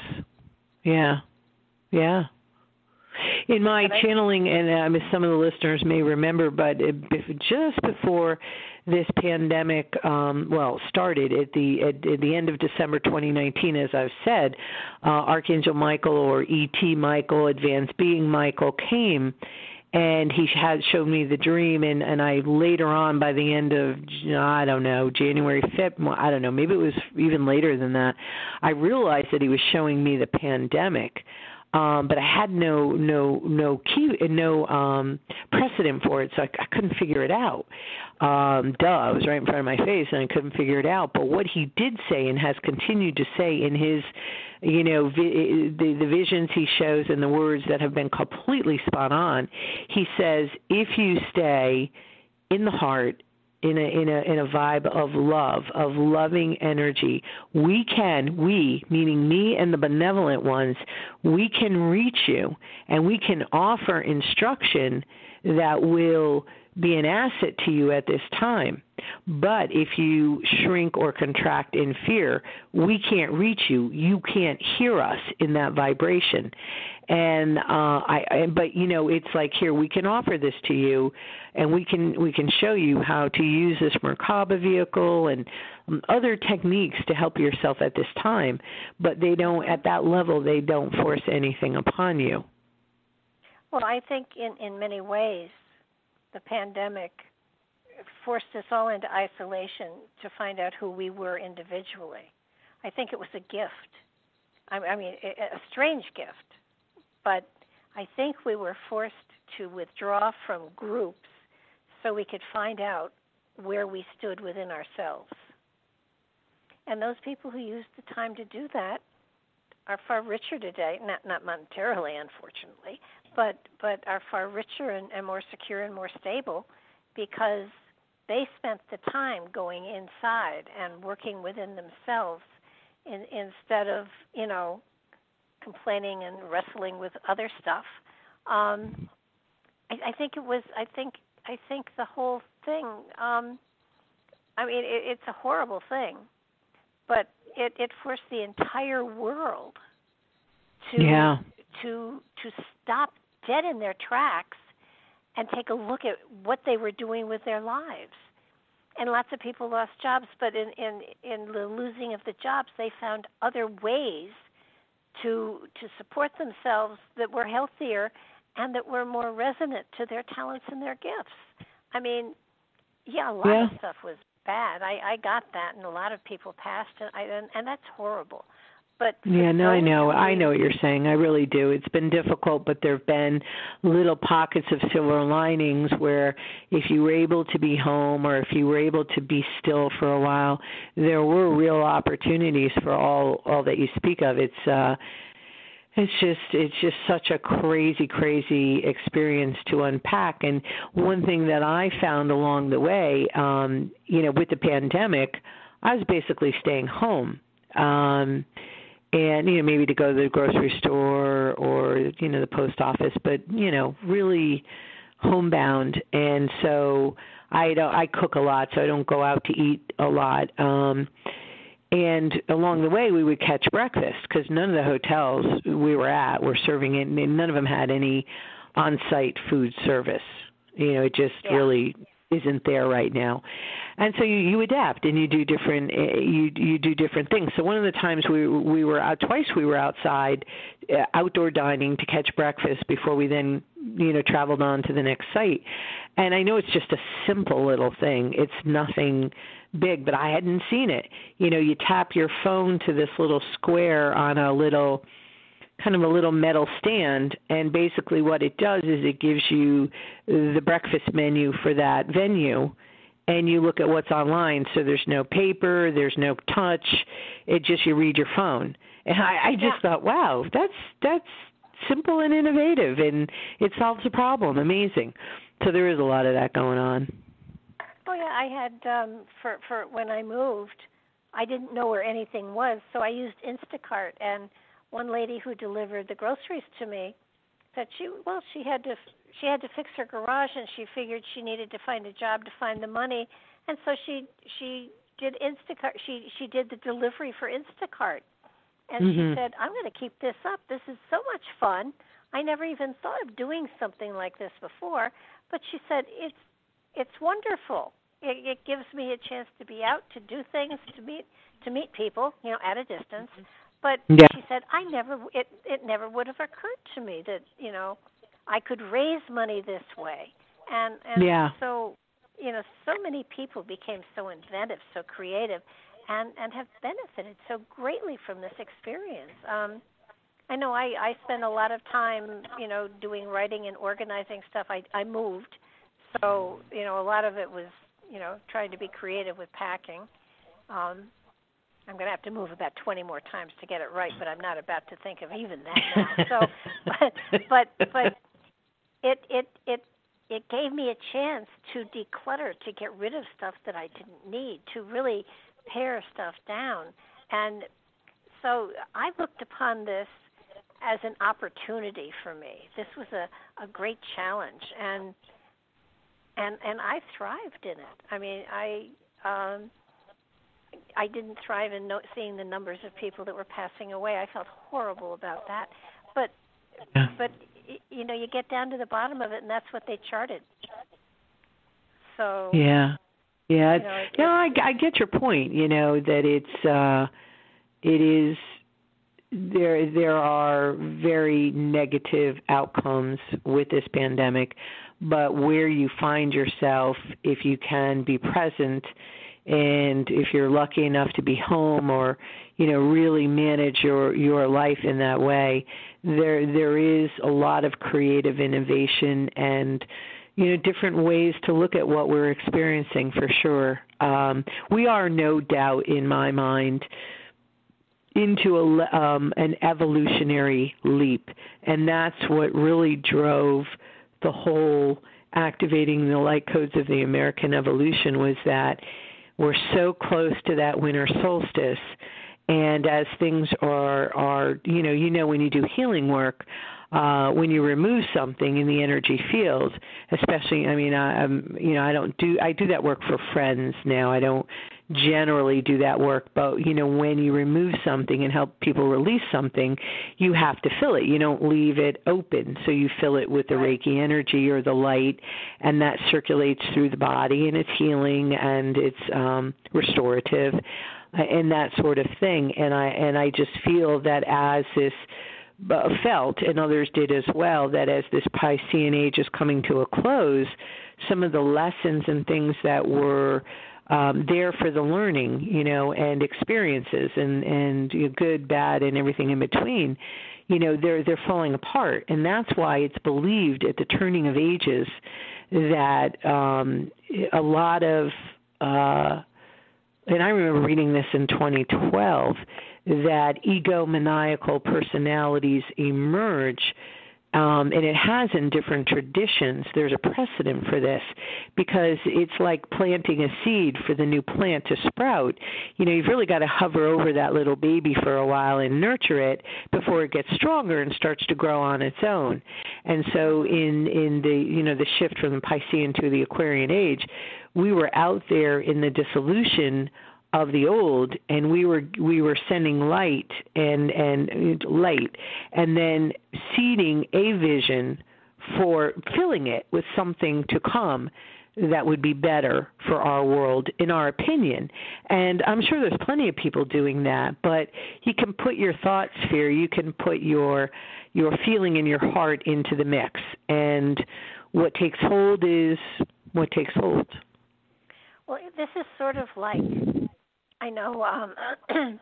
Yeah. Yeah. In my channeling, and um, some of the listeners may remember, but it, just before this pandemic, um, well, started at the at, at the end of December 2019, as I've said, uh, Archangel Michael or ET Michael, Advanced Being Michael, came and he had showed me the dream and and I later on by the end of I don't know January 5th I don't know maybe it was even later than that I realized that he was showing me the pandemic um but I had no no no key and no um precedent for it so I, I couldn't figure it out. Um duh it was right in front of my face and I couldn't figure it out. But what he did say and has continued to say in his you know vi- the the visions he shows and the words that have been completely spot on he says if you stay in the heart in a in a in a vibe of love of loving energy. We can we meaning me and the benevolent ones we can reach you and we can offer instruction that will be an asset to you at this time. But if you shrink or contract in fear, we can't reach you. You can't hear us in that vibration. And uh I, I but you know, it's like here we can offer this to you and we can we can show you how to use this Merkaba vehicle and um, other techniques to help yourself at this time, but they don't at that level they don't force anything upon you. Well, I think in in many ways the pandemic forced us all into isolation to find out who we were individually. I think it was a gift. I, I mean, a strange gift, but I think we were forced to withdraw from groups so we could find out where we stood within ourselves. And those people who used the time to do that are far richer today, not not monetarily, unfortunately, but but are far richer and, and more secure and more stable because they spent the time going inside and working within themselves in, instead of you know complaining and wrestling with other stuff. Um, I, I think it was. I think. I think the whole thing. Um, I mean, it, it's a horrible thing, but it, it forced the entire world to yeah. to to stop dead in their tracks and take a look at what they were doing with their lives. And lots of people lost jobs, but in in in the losing of the jobs, they found other ways to to support themselves that were healthier and that were more resonant to their talents and their gifts. I mean, yeah, a lot yeah. of stuff was bad. I I got that, and a lot of people passed, and I and, and that's horrible. But yeah, no, I know. I know what you're saying. I really do. It's been difficult, but there've been little pockets of silver linings where if you were able to be home or if you were able to be still for a while, there were real opportunities for all all that you speak of. It's uh it's just it's just such a crazy crazy experience to unpack and one thing that i found along the way um you know with the pandemic i was basically staying home um and you know maybe to go to the grocery store or you know the post office but you know really homebound. And so i don't i cook a lot so i don't go out to eat a lot. Um and along the way we would catch breakfast because none of the hotels we were at were serving it and none of them had any on site food service. You know it just yeah. really isn't there right now. And so you you adapt and you do different eh, you you do different things. So one of the times we we were out twice we were outside uh, outdoor dining to catch breakfast before we then you know traveled on to the next site. And i know it's just a simple little thing. It's nothing big but i hadn't seen it. You know you tap your phone to this little square on a little kind of a little metal stand and basically what it does is it gives you the breakfast menu for that venue and you look at what's online so there's no paper there's no touch it just you read your phone and i i just yeah. thought wow that's that's simple and innovative, and it solves a problem. Amazing. So there is a lot of that going on. Oh yeah, I had um for for when I moved, I didn't know where anything was, so I used Instacart and one lady who delivered the groceries to me said she well she had to she had to fix her garage and she figured she needed to find a job to find the money. And so she she did Instacart she she did the delivery for Instacart. And mm-hmm. she said I'm going to keep this up. This is so much fun. I never even thought of doing something like this before. But she said it's it's wonderful. It, it gives me a chance to be out to do things to meet to meet people you know at a distance but yeah. she said I never it it never would have occurred to me that you know I could raise money this way and and yeah. so you know so many people became so inventive so creative and and have benefited so greatly from this experience um I know I I spent a lot of time you know doing writing and organizing stuff I I moved so you know a lot of it was you know trying to be creative with packing um I'm going to have to move about 20 more times to get it right, but I'm not about to think of even that now. So, but but but it it it it gave me a chance to declutter, to get rid of stuff that I didn't need, to really pare stuff down. And so I looked upon this as an opportunity for me. This was a a great challenge and and and I thrived in it. I mean, I um I didn't thrive in no, seeing the numbers of people that were passing away. I felt horrible about that. But yeah. but you know, you get down to the bottom of it, and that's what they charted. So yeah, yeah. You know, no, I, I get your point. You know that it's uh, it is there. There are very negative outcomes with this pandemic, but where you find yourself, if you can be present and if you're lucky enough to be home or you know really manage your your life in that way there there is a lot of creative innovation and you know different ways to look at what we're experiencing for sure. Um, we are no doubt in my mind into a, um, an evolutionary leap and that's what really drove the whole activating the light codes of the American evolution was that we're so close to that winter solstice. And as things are are you know you know when you do healing work uh when you remove something in the energy field especially i mean i i'm you know i don't do i do that work for friends now. I don't generally do that work but you know when you remove something and help people release something you have to fill it. You don't leave it open so you fill it with the reiki energy or the light and that circulates through the body and it's healing and it's um restorative uh, and that sort of thing. And i and i just feel that as this uh, felt and others did as well that as this piscean age is coming to a close some of the lessons and things that were um, there for the learning, you know, and experiences and and you know, good, bad, and everything in between. You know, they're they're falling apart, and that's why it's believed at the turning of ages that um, a lot of uh, and I remember reading this in 2012 that egomaniacal personalities emerge um, and it has in different traditions. There's a precedent for this because it's like planting a seed for the new plant to sprout. You know, you've really got to hover over that little baby for a while and nurture it before it gets stronger and starts to grow on its own. And so, in in the you know the shift from the Piscean to the Aquarian age, we were out there in the dissolution of the old and we were we were sending light and and light and then seeding a vision for filling it with something to come that would be better for our world in our opinion. And i'm sure there's plenty of people doing that but you can put your thought sphere you can put your your feeling in your heart into the mix. And what takes hold is what takes hold. Well this is sort of like I know um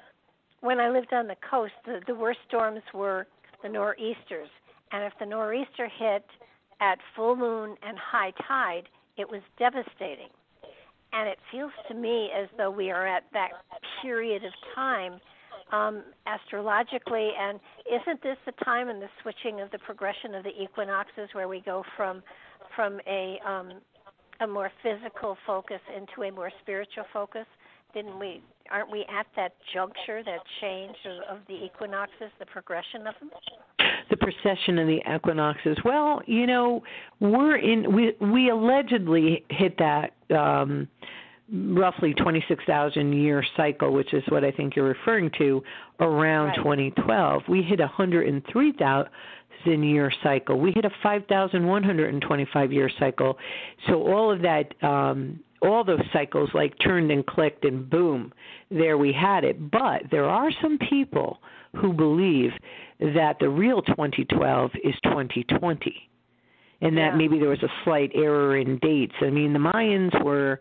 when I lived on the coast, the, the worst storms were the nor'easters, and if the nor'easter hit at full moon and high tide, it was devastating. And it feels to me as though we are at that period of time um, astrologically, and isn't this the time in the switching of the progression of the equinoxes where we go from from a um, a more physical focus into a more spiritual focus? Didn't we? Aren't we at that juncture, that change of, of the equinoxes, the progression of them? the precession and the equinoxes. Well, you know, we're in we we allegedly hit that um roughly 26,000 year cycle, which is what I think you're referring to, around right. 2012. We hit a 103,000 year cycle. We hit a 5,125 year cycle. So all of that, um, all those cycles like turned and clicked and boom, there we had it. But there are some people who believe that the real 2012 is 2020 and that yeah. maybe there was a slight error in dates. I mean, the Mayans were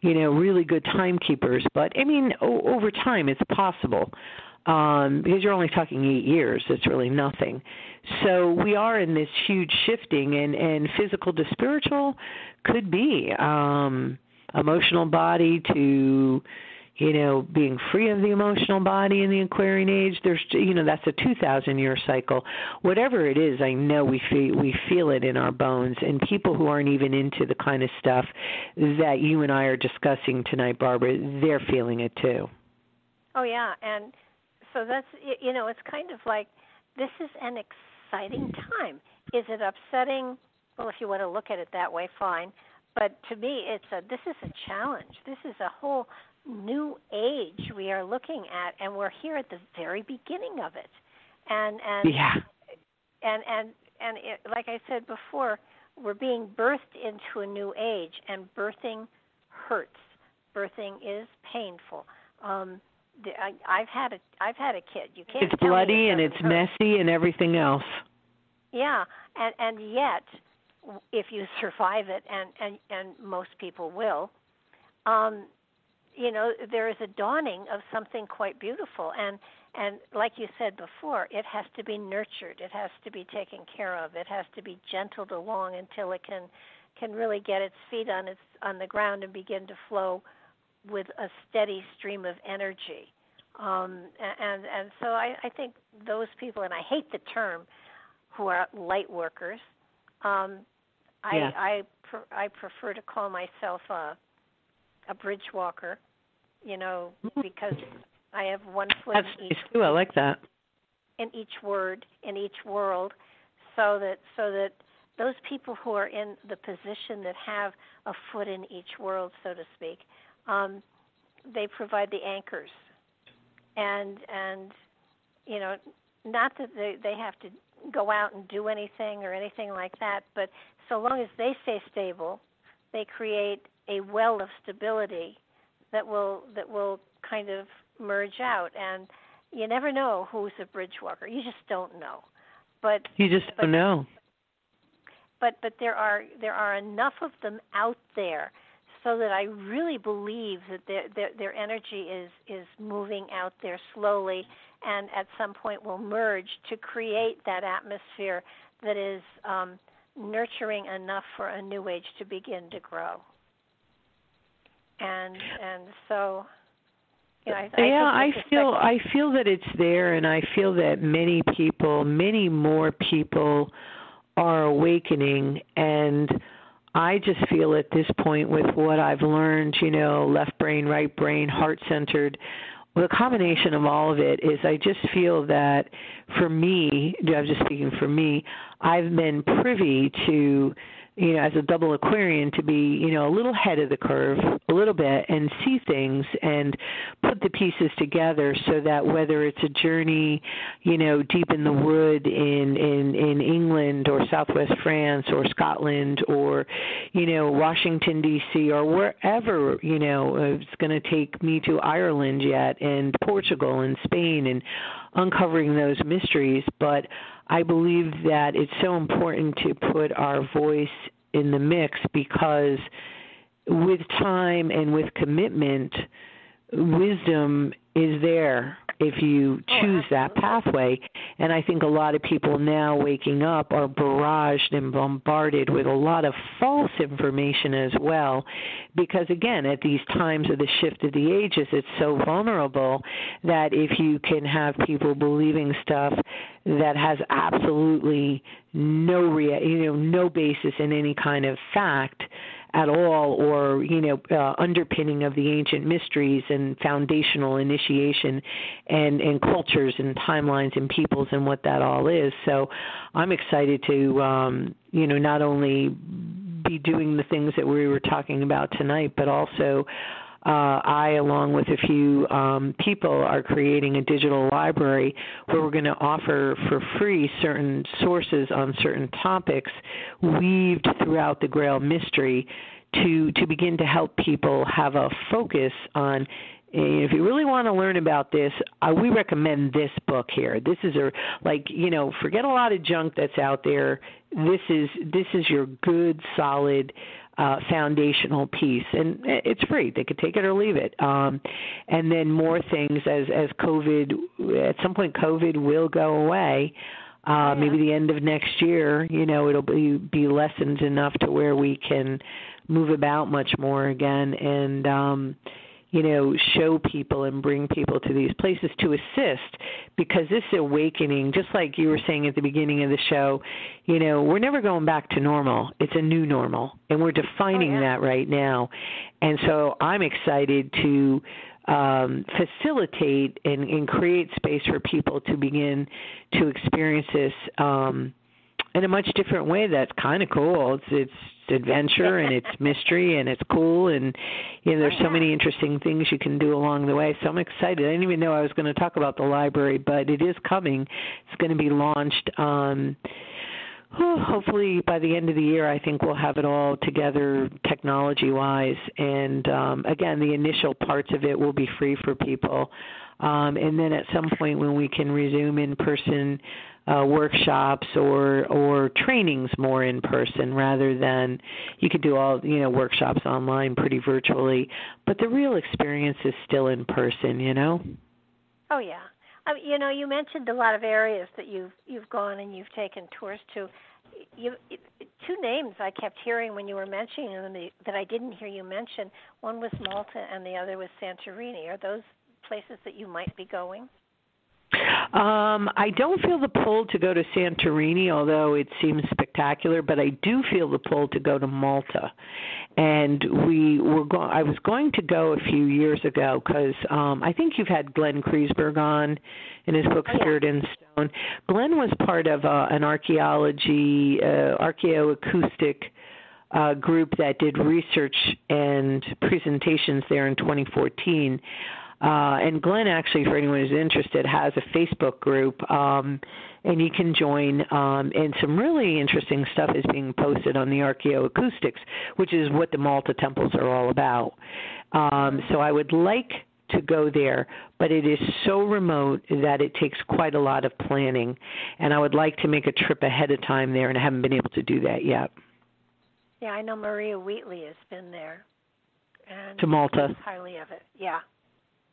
you know, really good timekeepers. But I mean, o- over time, it's possible um, because you're only talking eight years. It's really nothing. So we are in this huge shifting, and and physical to spiritual could be um, emotional body to you know, being free of the emotional body in the Aquarian age. There's, you know, that's a 2,000 year cycle. Whatever it is, I know we feel we feel it in our bones. And people who aren't even into the kind of stuff that you and I are discussing tonight, Barbara, they're feeling it too. Oh yeah, and so that's you know, it's kind of like this is an exciting time. Is it upsetting? Well, if you want to look at it that way, fine. But to me, it's a this is a challenge. This is a whole new age we are looking at, and we're here at the very beginning of it. And and yeah. and and and it, like I said before, we're being birthed into a new age, and birthing hurts. Birthing is painful. Um, the, I, I've had a I've had a kid. You can't. It's bloody and it's hurt. messy and everything else. Yeah, and and yet, if you survive it, and and and most people will, um, you know there is a dawning of something quite beautiful. And and like you said before it has to be nurtured. It has to be taken care of. It has to be gentled along until it can can really get its feet on its on the ground and begin to flow with a steady stream of energy. Um and and so i i think those people and i hate the term who are light workers um yeah. i i i prefer to call myself a a bridge walker you know, Mm-hmm. because I have one foot That's in nice each too. I like that. in each word in each world, so that so that those people who are in the position that have a foot in each world, so to speak, um, they provide the anchors, and and you know, not that they they have to go out and do anything or anything like that, but so long as they stay stable, they create a well of stability that will that will kind of merge out. And you never know who's a bridge walker. You just don't know. But You just but, don't know. but but there are there are enough of them out there so that I really believe that their their, their energy is is moving out there slowly and at some point will merge to create that atmosphere that is um, nurturing enough for a new age to begin to grow and and so you know, I, I yeah, I feel I feel that it's there, and I feel that many people, many more people, are awakening, and I just feel at this point with what I've learned, you know, left brain, right brain, heart centered. The combination of all of it is I just feel that for me, I'm just speaking for me, I've been privy to you know, as a double Aquarian to be, you know, a little ahead of the curve, a little bit, and see things and put the pieces together so that whether it's a journey, you know, deep in the wood in in in England or Southwest France or Scotland or, you know, Washington D.C. or wherever, you know, it's going to take me to Ireland yet and Portugal and Spain and uncovering those mysteries, but I believe that it's so important to put our voice in the mix because with time and with commitment, wisdom is there if you oh, choose oh, that pathway. And I think a lot of people now waking up are barraged and bombarded with a lot of false information as well. Because again, at these times of the shift of the ages, it's so vulnerable that if you can have people believing stuff that has absolutely no rea- you know no basis in any kind of fact at all or you know uh, underpinning of the ancient mysteries and foundational initiation and and cultures and timelines and peoples and what that all is. So i'm excited to um you know not only be doing the things that we were talking about tonight but also uh, I, along with a few um, people, are creating a digital library where we're going to offer for free certain sources on certain topics weaved throughout the Grail mystery to to begin to help people have a focus on if you really want to learn about this, we recommend this book here. This is a like you know, forget a lot of junk that's out there. This is this is your good, solid uh, foundational piece, and it's free. They could take it or leave it. Um, and then more things as as COVID at some point COVID will go away. Uh, yeah. Maybe the end of next year, you know, it'll be be lessened enough to where we can move about much more again and um you know show people and bring people to these places to assist because this awakening just like you were saying at the beginning of the show you know we're never going back to normal it's a new normal and we're defining oh, yeah. that right now and so i'm excited to um, facilitate and, and create space for people to begin to experience this um, in a much different way that's kind of cool. It's it's adventure and it's mystery and it's cool and you know there's so many interesting things you can do along the way. So i'm excited. I didn't even know i was going to talk about the library but it is coming. It's going to be launched um oh, hopefully by the end of the year i think we'll have it all together technology wise and um again the initial parts of it will be free for people. Um and then at some point when we can resume in person uh, workshops or or trainings more in person rather than you could do all you know workshops online pretty virtually. But the real experience is still in person you know? Oh yeah. I you know you mentioned a lot of areas that you've you've gone and you've taken tours to. You two names I kept hearing when you were mentioning them that I didn't hear you mention. One was Malta and the other was Santorini. Are those places that you might be going um, I don't feel the pull to go to Santorini, although it seems spectacular. But I do feel the pull to go to Malta, and we were go- I was going to go a few years ago because um, I think you've had Glenn Kreisberg on in his book oh, yeah. Spirit in Stone. Glenn was part of uh, an archaeology, uh, archaeoacoustic uh, group that did research and presentations there in 2014. Uh, and Glenn, actually, for anyone who's interested, has a Facebook group, um, and you can join. Um, and some really interesting stuff is being posted on the archaeoacoustics, which is what the Malta temples are all about. Um, so I would like to go there, but it is so remote that it takes quite a lot of planning. And I would like to make a trip ahead of time there, and I haven't been able to do that yet. Yeah, I know Maria Wheatley has been there. And to Malta. Highly of it. Yeah.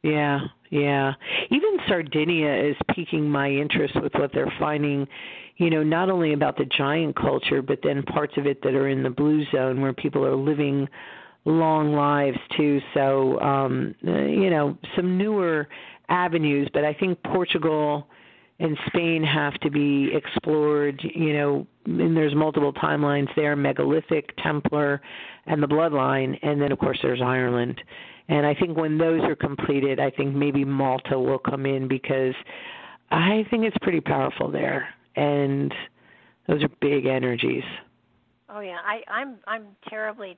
Yeah, yeah. Even Sardinia is piquing my interest with what they're finding, you know, not only about the giant culture, but then parts of it that are in the blue zone where people are living long lives too. So, um, you know, some newer avenues, but I think Portugal and Spain have to be explored, you know, and there's multiple timelines there, megalithic, Templar, and the bloodline, and then of course there's Ireland and I think when those are completed, I think maybe Malta will come in because I think it's pretty powerful there, and those are big energies. Oh yeah, I, I'm I'm terribly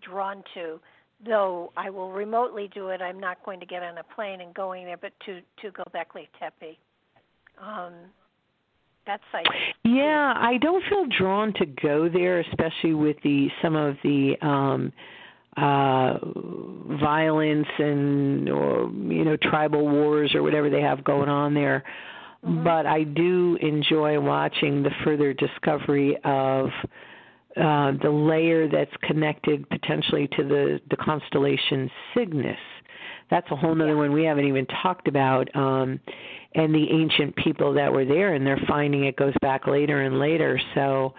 drawn to. Though I will remotely do it, I'm not going to get on a plane and going there. But to to Göbekli Tepe, um, that's like yeah, I don't feel drawn to go there, especially with the some of the um uh violence and or you know tribal wars or whatever they have going on there mm-hmm. but i do enjoy watching the further discovery of uh the layer that's connected potentially to the the constellation cygnus that's a whole other yeah. one we haven't even talked about. Um, and the ancient people that were there, and they're finding it goes back later and later. So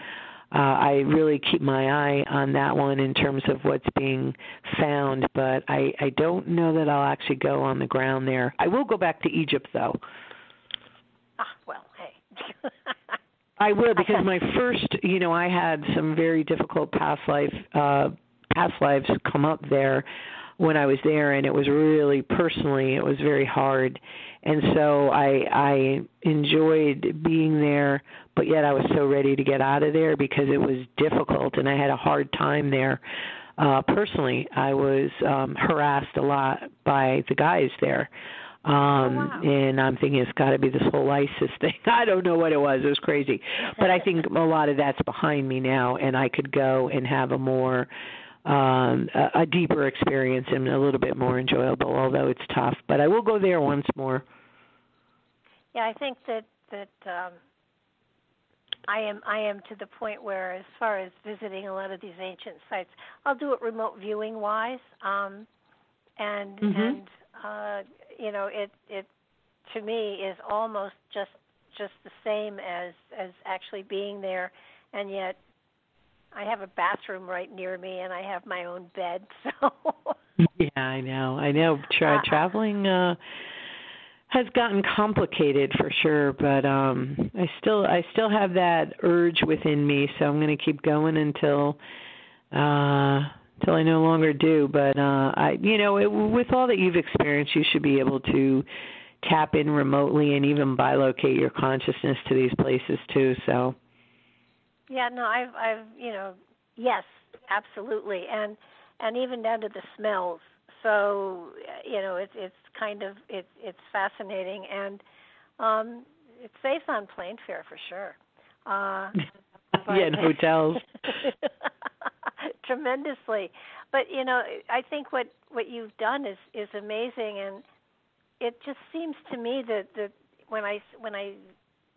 uh, I really keep my eye on that one in terms of what's being found, but I, I don't know that I'll actually go on the ground there. I will go back to Egypt though. Ah, well, hey. I will because my first, you know, I had some very difficult past life uh past lives come up there when I was there and it was really personally it was very hard and so I I enjoyed being there but yet I was so ready to get out of there because it was difficult and I had a hard time there uh personally I was um harassed a lot by the guys there um oh, wow. and I'm thinking it's got to be this whole ISIS thing. I don't know what it was. It was crazy. But I think a lot of that's behind me now and I could go and have a more um, a, a deeper experience and a little bit more enjoyable, although it's tough. But I will go there once more. Yeah, I think that that um, I am I am to the point where, as far as visiting a lot of these ancient sites, I'll do it remote viewing wise, um, and mm-hmm. and uh, you know it it to me is almost just just the same as as actually being there, and yet I have a bathroom right near me, and I have my own bed. So. yeah, I know. I know. Tra- uh, traveling uh, has gotten complicated for sure, but um, I still I still have that urge within me. So I'm going to keep going until. Uh, until I no longer do. But uh, I, you know, it, with all that you've experienced, you should be able to tap in remotely and even bilocate your consciousness to these places too. So yeah, no, I've I've you know, yes, absolutely. And and even down to the smells. So, you know, it's it's kind of it's it's fascinating and um it saves on plane fare for sure. Uh yeah, in hotels. tremendously. But you know, I think what what you've done is is amazing and it just seems to me that that when I when I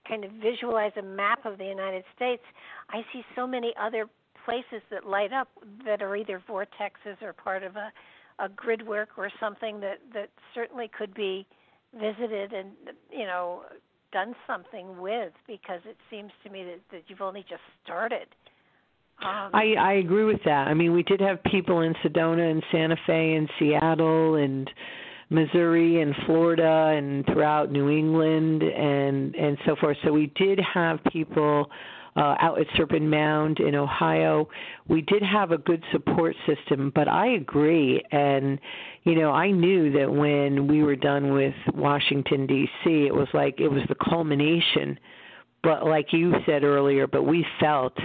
kind of visualize a map of the United States, I see so many other places that light up that are either vortexes or part of a, a grid work or something that, that certainly could be visited and you know done something with because it seems to me that, that you've only just started. Um, I I agree with that. I mean, we did have people in Sedona and Santa Fe and Seattle and Missouri and Florida and throughout New England and and so forth. So we did have people uh, out at Serpent Mound in Ohio. We did have a good support system, but I agree. And, you know, I knew that when we were done with Washington, D.C., it was like it was the culmination. But like you said earlier, but we felt,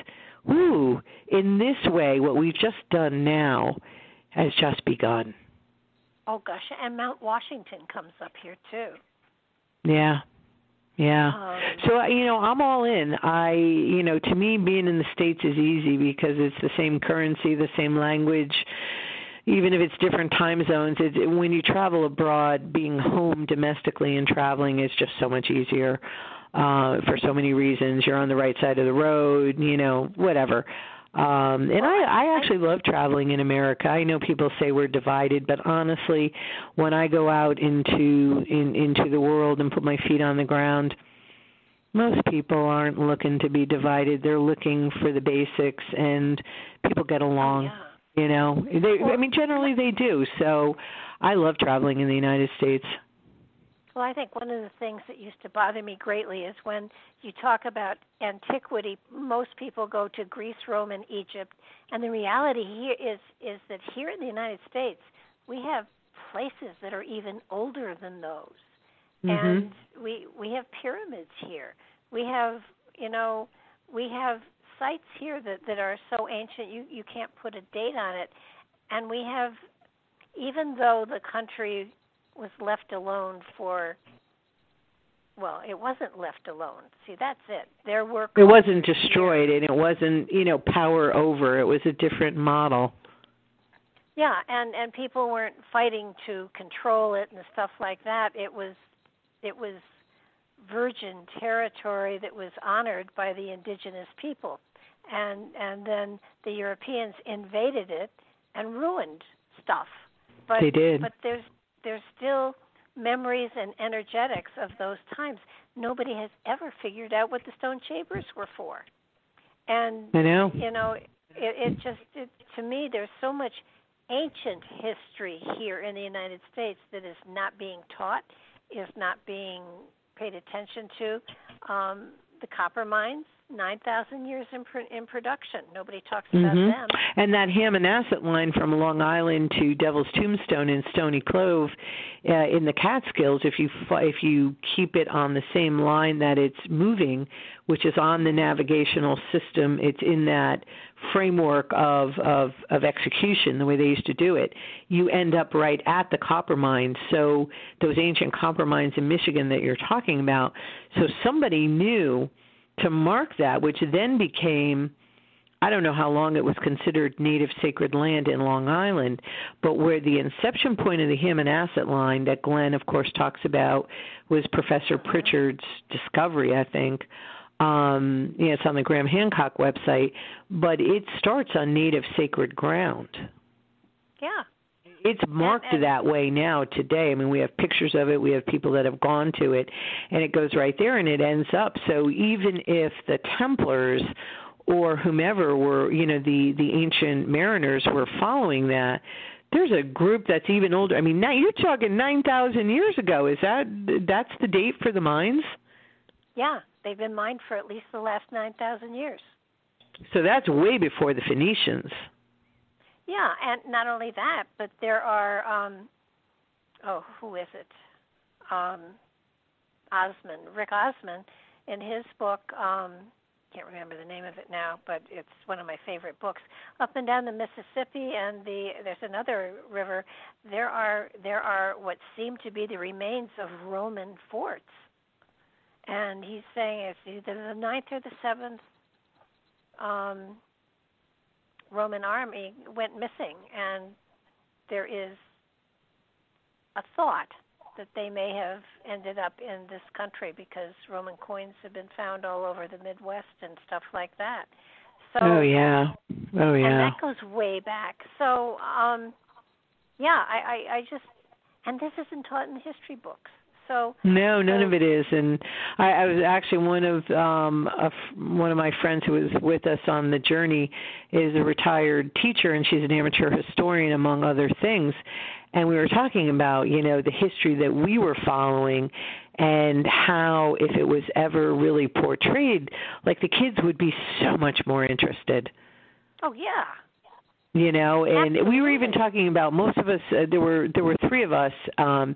ooh, in this way, what we've just done now has just begun. Oh gosh, and Mount Washington comes up here too. Yeah. Yeah. Um, so you know, I'm all in. I you know, to me being in the states is easy because it's the same currency, the same language. Even if it's different time zones, it, when you travel abroad, being home domestically and traveling is just so much easier uh for so many reasons. You're on the right side of the road, you know, whatever. Um, and I, I actually love traveling in America. I know people say we're divided, but honestly, when I go out into in, into the world and put my feet on the ground, most people aren't looking to be divided. They're looking for the basics, and people get along. Oh, yeah. You know, they, I mean, generally they do. So, I love traveling in the United States. Well, I think one of the things that used to bother me greatly is when you talk about antiquity, most people go to Greece, Rome, and Egypt, and the reality here is is that here in the United States, we have places that are even older than those. Mm-hmm. And we we have pyramids here. We have, you know, we have sites here that that are so ancient you you can't put a date on it. And we have even though the country was left alone for well, it wasn't left alone. See, that's it. There were It wasn't destroyed and it wasn't, you know, power over. It was a different model. Yeah, and and people weren't fighting to control it and stuff like that. It was it was virgin territory that was honored by the indigenous people. And and then the Europeans invaded it and ruined stuff. But they did. but there's there's still memories and energetics of those times. Nobody has ever figured out what the stone chambers were for. And I know. you know, it, it just it, to me there's so much ancient history here in the United States that is not being taught, is not being paid attention to. Um, the copper mines, 9,000 years in, pr- in production. Nobody talks about Mhm. them. And that Hammonasset line from Long Island to Devil's Tombstone in Stony Clove, uh, in the Catskills, if you if you keep it on the same line that it's moving, which is on the navigational system, it's in that framework of of of execution, the way they used to do it. You end up right at the copper mines. So those ancient copper mines in Michigan that you're talking about. So somebody knew to mark that, which then became I don't know how long it was considered native sacred land in Long Island, but where the inception point of the human Hammonasset line that Glenn, of course, talks about was Professor Pritchard's discovery, I think. Um, yeah, it's on the Graham Hancock website, but it starts on native sacred ground. Yeah. It's marked and- that way now today. I mean, we have pictures of it. We have people that have gone to it, and it goes right there, and it ends up. So even if the Templars or whomever were, you know, the the ancient mariners were following that, there's a group that's even older. I mean, now you're talking nine thousand years ago. Is that that's the date for the mines? Yeah, they've been mined for at least the last 9,000 years. So that's way before the Phoenicians. Yeah, and not only that, but there are um oh, who is it? Um Osmon, Rick Osmon in his book um can't remember the name of it now, but it's one of my favorite books. Up and down the Mississippi and the there's another river, there are there are what seem to be the remains of Roman forts. And he's saying it's either the ninth or the seventh um Roman army went missing, and there is a thought that they may have ended up in this country because Roman coins have been found all over the Midwest and stuff like that. So, oh yeah. Oh yeah. and that goes way back. So, um, yeah, I, I, I just, and this isn't taught in history books. So, No, none So- of it is. And I, I was actually one of um a, one of my friends who was with us on the journey is a retired teacher, and she's an amateur historian among other things. And we were talking about you know the history that we were following, and how if it was ever really portrayed, like the kids would be so much more interested oh yeah, you know and we were even talking about most of us uh, there were there were three of us um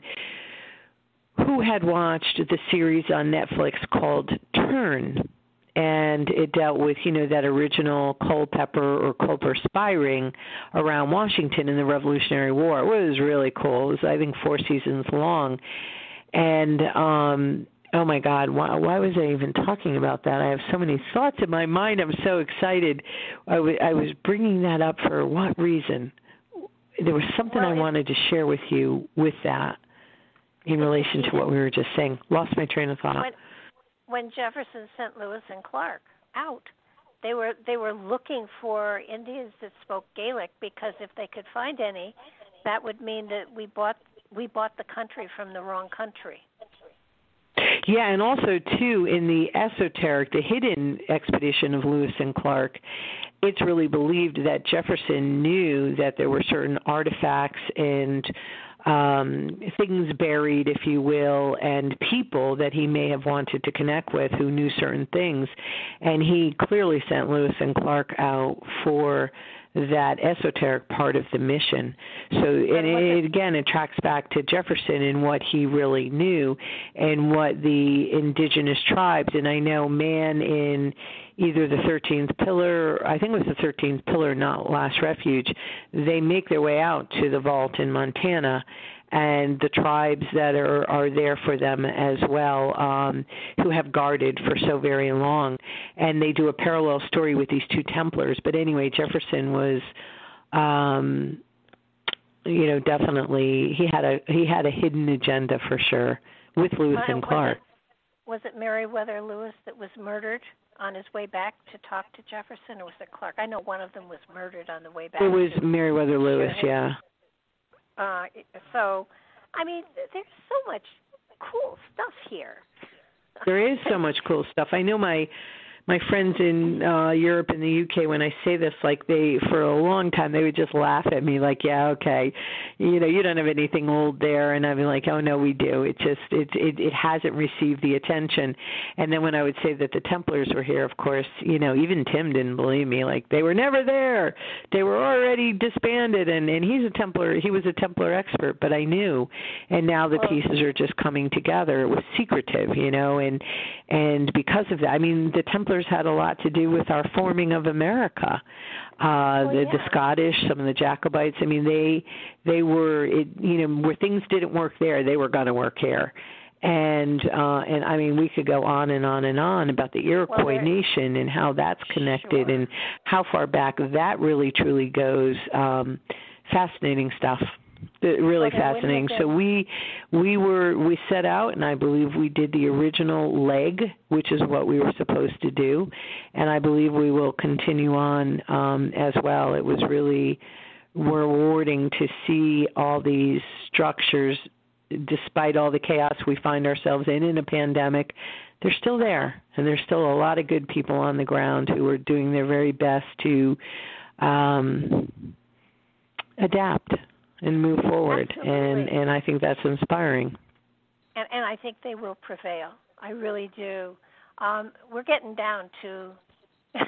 who had watched the series on Netflix called Turn and it dealt with you know that original Culpeper or Culper spy ring around Washington in the Revolutionary War. It was really cool. It was I think 4 seasons long. And um oh my god, why why was I even talking about that? I have so many thoughts in my mind. I'm so excited. I was bringing that up for what reason? There was something Well, I wanted to share with you with that in relation to what we were just saying. Lost my train of thought. when when Jefferson sent Lewis and Clark out, they were they were looking for Indians that spoke Gaelic because if they could find any, that would mean that we bought we bought the country from the wrong country. Yeah, and also too in the esoteric, the hidden expedition of Lewis and Clark, it's really believed that Jefferson knew that there were certain artifacts and um things buried if you will and people that he may have wanted to connect with who knew certain things. And he clearly sent Lewis and Clark out for that esoteric part of the mission. So and it, it- again it tracks back to Jefferson and what he really knew and what the indigenous tribes and I know man in either the 13th pillar, I think it was the 13th pillar, not Last Refuge, they make their way out to the vault in Montana and the tribes that are are there for them as well um who have guarded for so very long and they do a parallel story with these two templars but anyway jefferson was um you know definitely he had a he had a hidden agenda for sure with lewis Was and clark Was it Meriwether Lewis that was murdered on his way back to talk to Jefferson, or was it Clark? I know one of them was murdered on the way back. it was meriwether lewis yeah uh, so I mean, there's so much cool stuff here. There is so much cool stuff. I know my my friends in uh Europe and the UK when I say this like they for a long time they would just laugh at me like yeah okay. You know you don't have anything old there. And I'd be like oh no we do. It just it it it hasn't received the attention. And then when I would say that the Templars were here of course you know even Tim didn't believe me like they were never there. They were already disbanded. And and he's a Templar he was a Templar expert but I knew. And now the pieces are just coming together. It was secretive you know and and because of that I mean the Templars had a lot to do with our forming of America. Uh oh, the yeah. the Scottish, some of the Jacobites, I mean they they were it you know where things didn't work there, they were going to work here. And uh and I mean we could go on and on and on about the Iroquois Well, nation and how that's connected Sure. and how far back that really truly goes. Um fascinating stuff. Really Okay, fascinating. So we we were we set out and I believe we did the original leg, which is what we were supposed to do, and I believe we will continue on um as well. It was really rewarding to see all these structures despite all the chaos we find ourselves in in a pandemic they're still there and there's still a lot of good people on the ground who are doing their very best to um adapt and move forward and Absolutely. and I think that's inspiring. and and I think they will prevail. I really do. Um, we're getting down to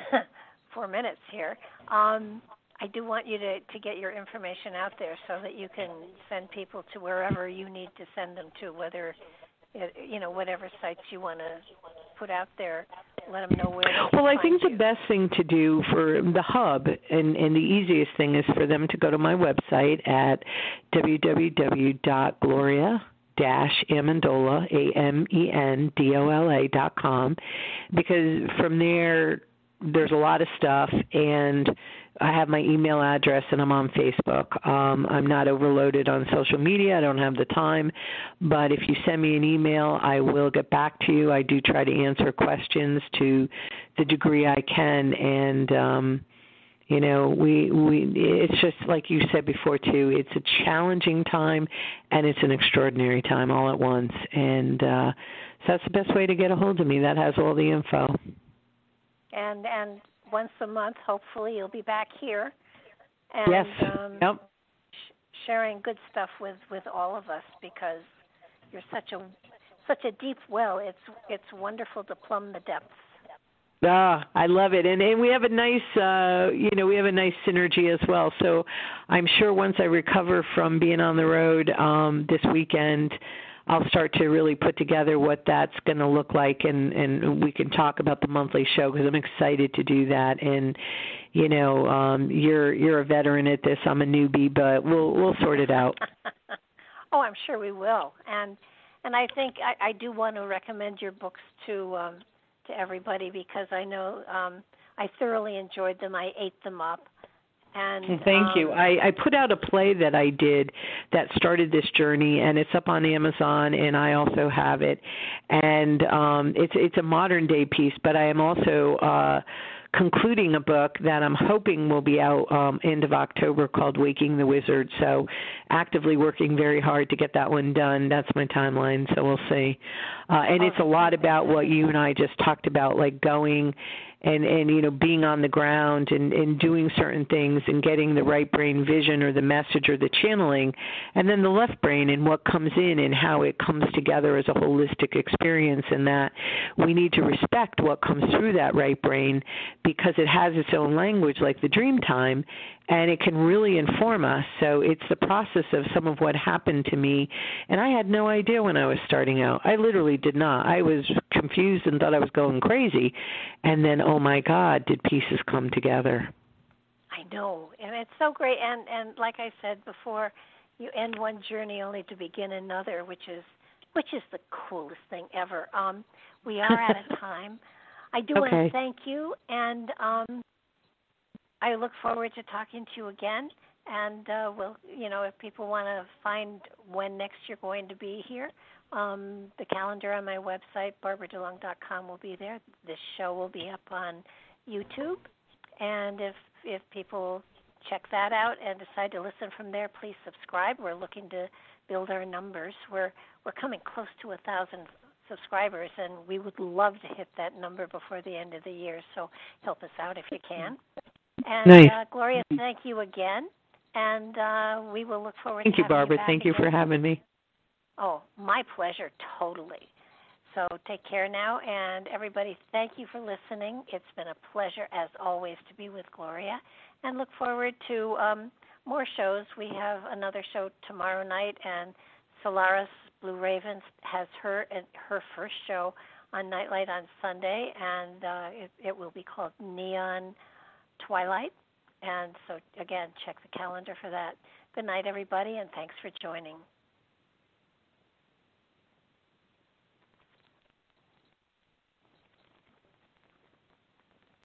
four minutes here. Um, I do want you to to get your information out there so that you can send people to wherever you need to send them to, whether it, you know whatever sites you want to put out there. Let them know where. Well, I think the best thing to do for the hub and and the easiest thing is for them to go to my website at www.gloria dash amendola a m e n d o l a dot com because from there there's a lot of stuff and I have my email address and I'm on Facebook. Um, I'm not overloaded on social media. I don't have the time. But if you send me an email, I will get back to you. I do try to answer questions to the degree I can and um you know, we we it's just like you said before too, it's a challenging time and it's an extraordinary time all at once. And uh so that's the best way to get a hold of me. That has all the info. and and once a month, hopefully, you'll be back here. And, yes. Um, yep. sh- sharing good stuff with with all of us because you're such a such a deep well. It's it's wonderful to plumb the depths. Ah, I love it. And and we have a nice uh you know, we have a nice synergy as well. So I'm sure once I recover from being on the road um this weekend I'll start to really put together what that's going to look like and and we can talk about the monthly show because I'm excited to do that and you know um you're you're a veteran at this I'm a newbie but we'll we'll sort it out oh, I'm sure we will. And and I think I, I do want to recommend your books to um, to everybody because I know um, I thoroughly enjoyed them. I ate them up. And Thank you. um, I, I put out a play that I did that started this journey, and it's up on Amazon, and I also have it. And um, it's it's a modern day piece, but I am also uh, concluding a book that I'm hoping will be out um, end of October called Waking the Wizard. So actively working very hard to get that one done. That's my timeline. So we'll see. Uh, and it's a lot about what you and I just talked about, like going and and you know being on the ground and and doing certain things and getting the right brain vision or the message or the channeling and then the left brain and what comes in and how it comes together as a holistic experience and that we need to respect what comes through that right brain because it has its own language like the dream time and it can really inform us so it's the process of some of what happened to me and i had no idea when i was starting out i literally did not i was confused and thought i was going crazy and then oh my god did pieces come together I know, and it's so great. And and like I said before, you end one journey only to begin another, which is which is the coolest thing ever. Um, we are out of time. I do want to thank you, and um, I look forward to talking to you again. And uh, we'll, you know, if people want to find when next you're going to be here, um, the calendar on my website, barbaradulong.com, will be there. This show will be up on YouTube, and if if people check that out and decide to listen from there, please subscribe. We're looking to build our numbers. We're we're coming close to a thousand subscribers, and we would love to hit that number before the end of the year. So help us out if you can. And nice. uh, Gloria, thank you again, and uh, we will look forward. Thank to you, Barbara. You Barbara. thank you for having me. Oh, my pleasure, totally. So take care now, and everybody, thank you for listening. It's been a pleasure, as always, to be with Gloria, and look forward to um, more shows. We have another show tomorrow night, and Solaris Blue Ravens has her her first show on Nightlight on Sunday, and uh, it, it will be called Neon Twilight. And so, again, check the calendar for that. Good night, everybody, and thanks for joining.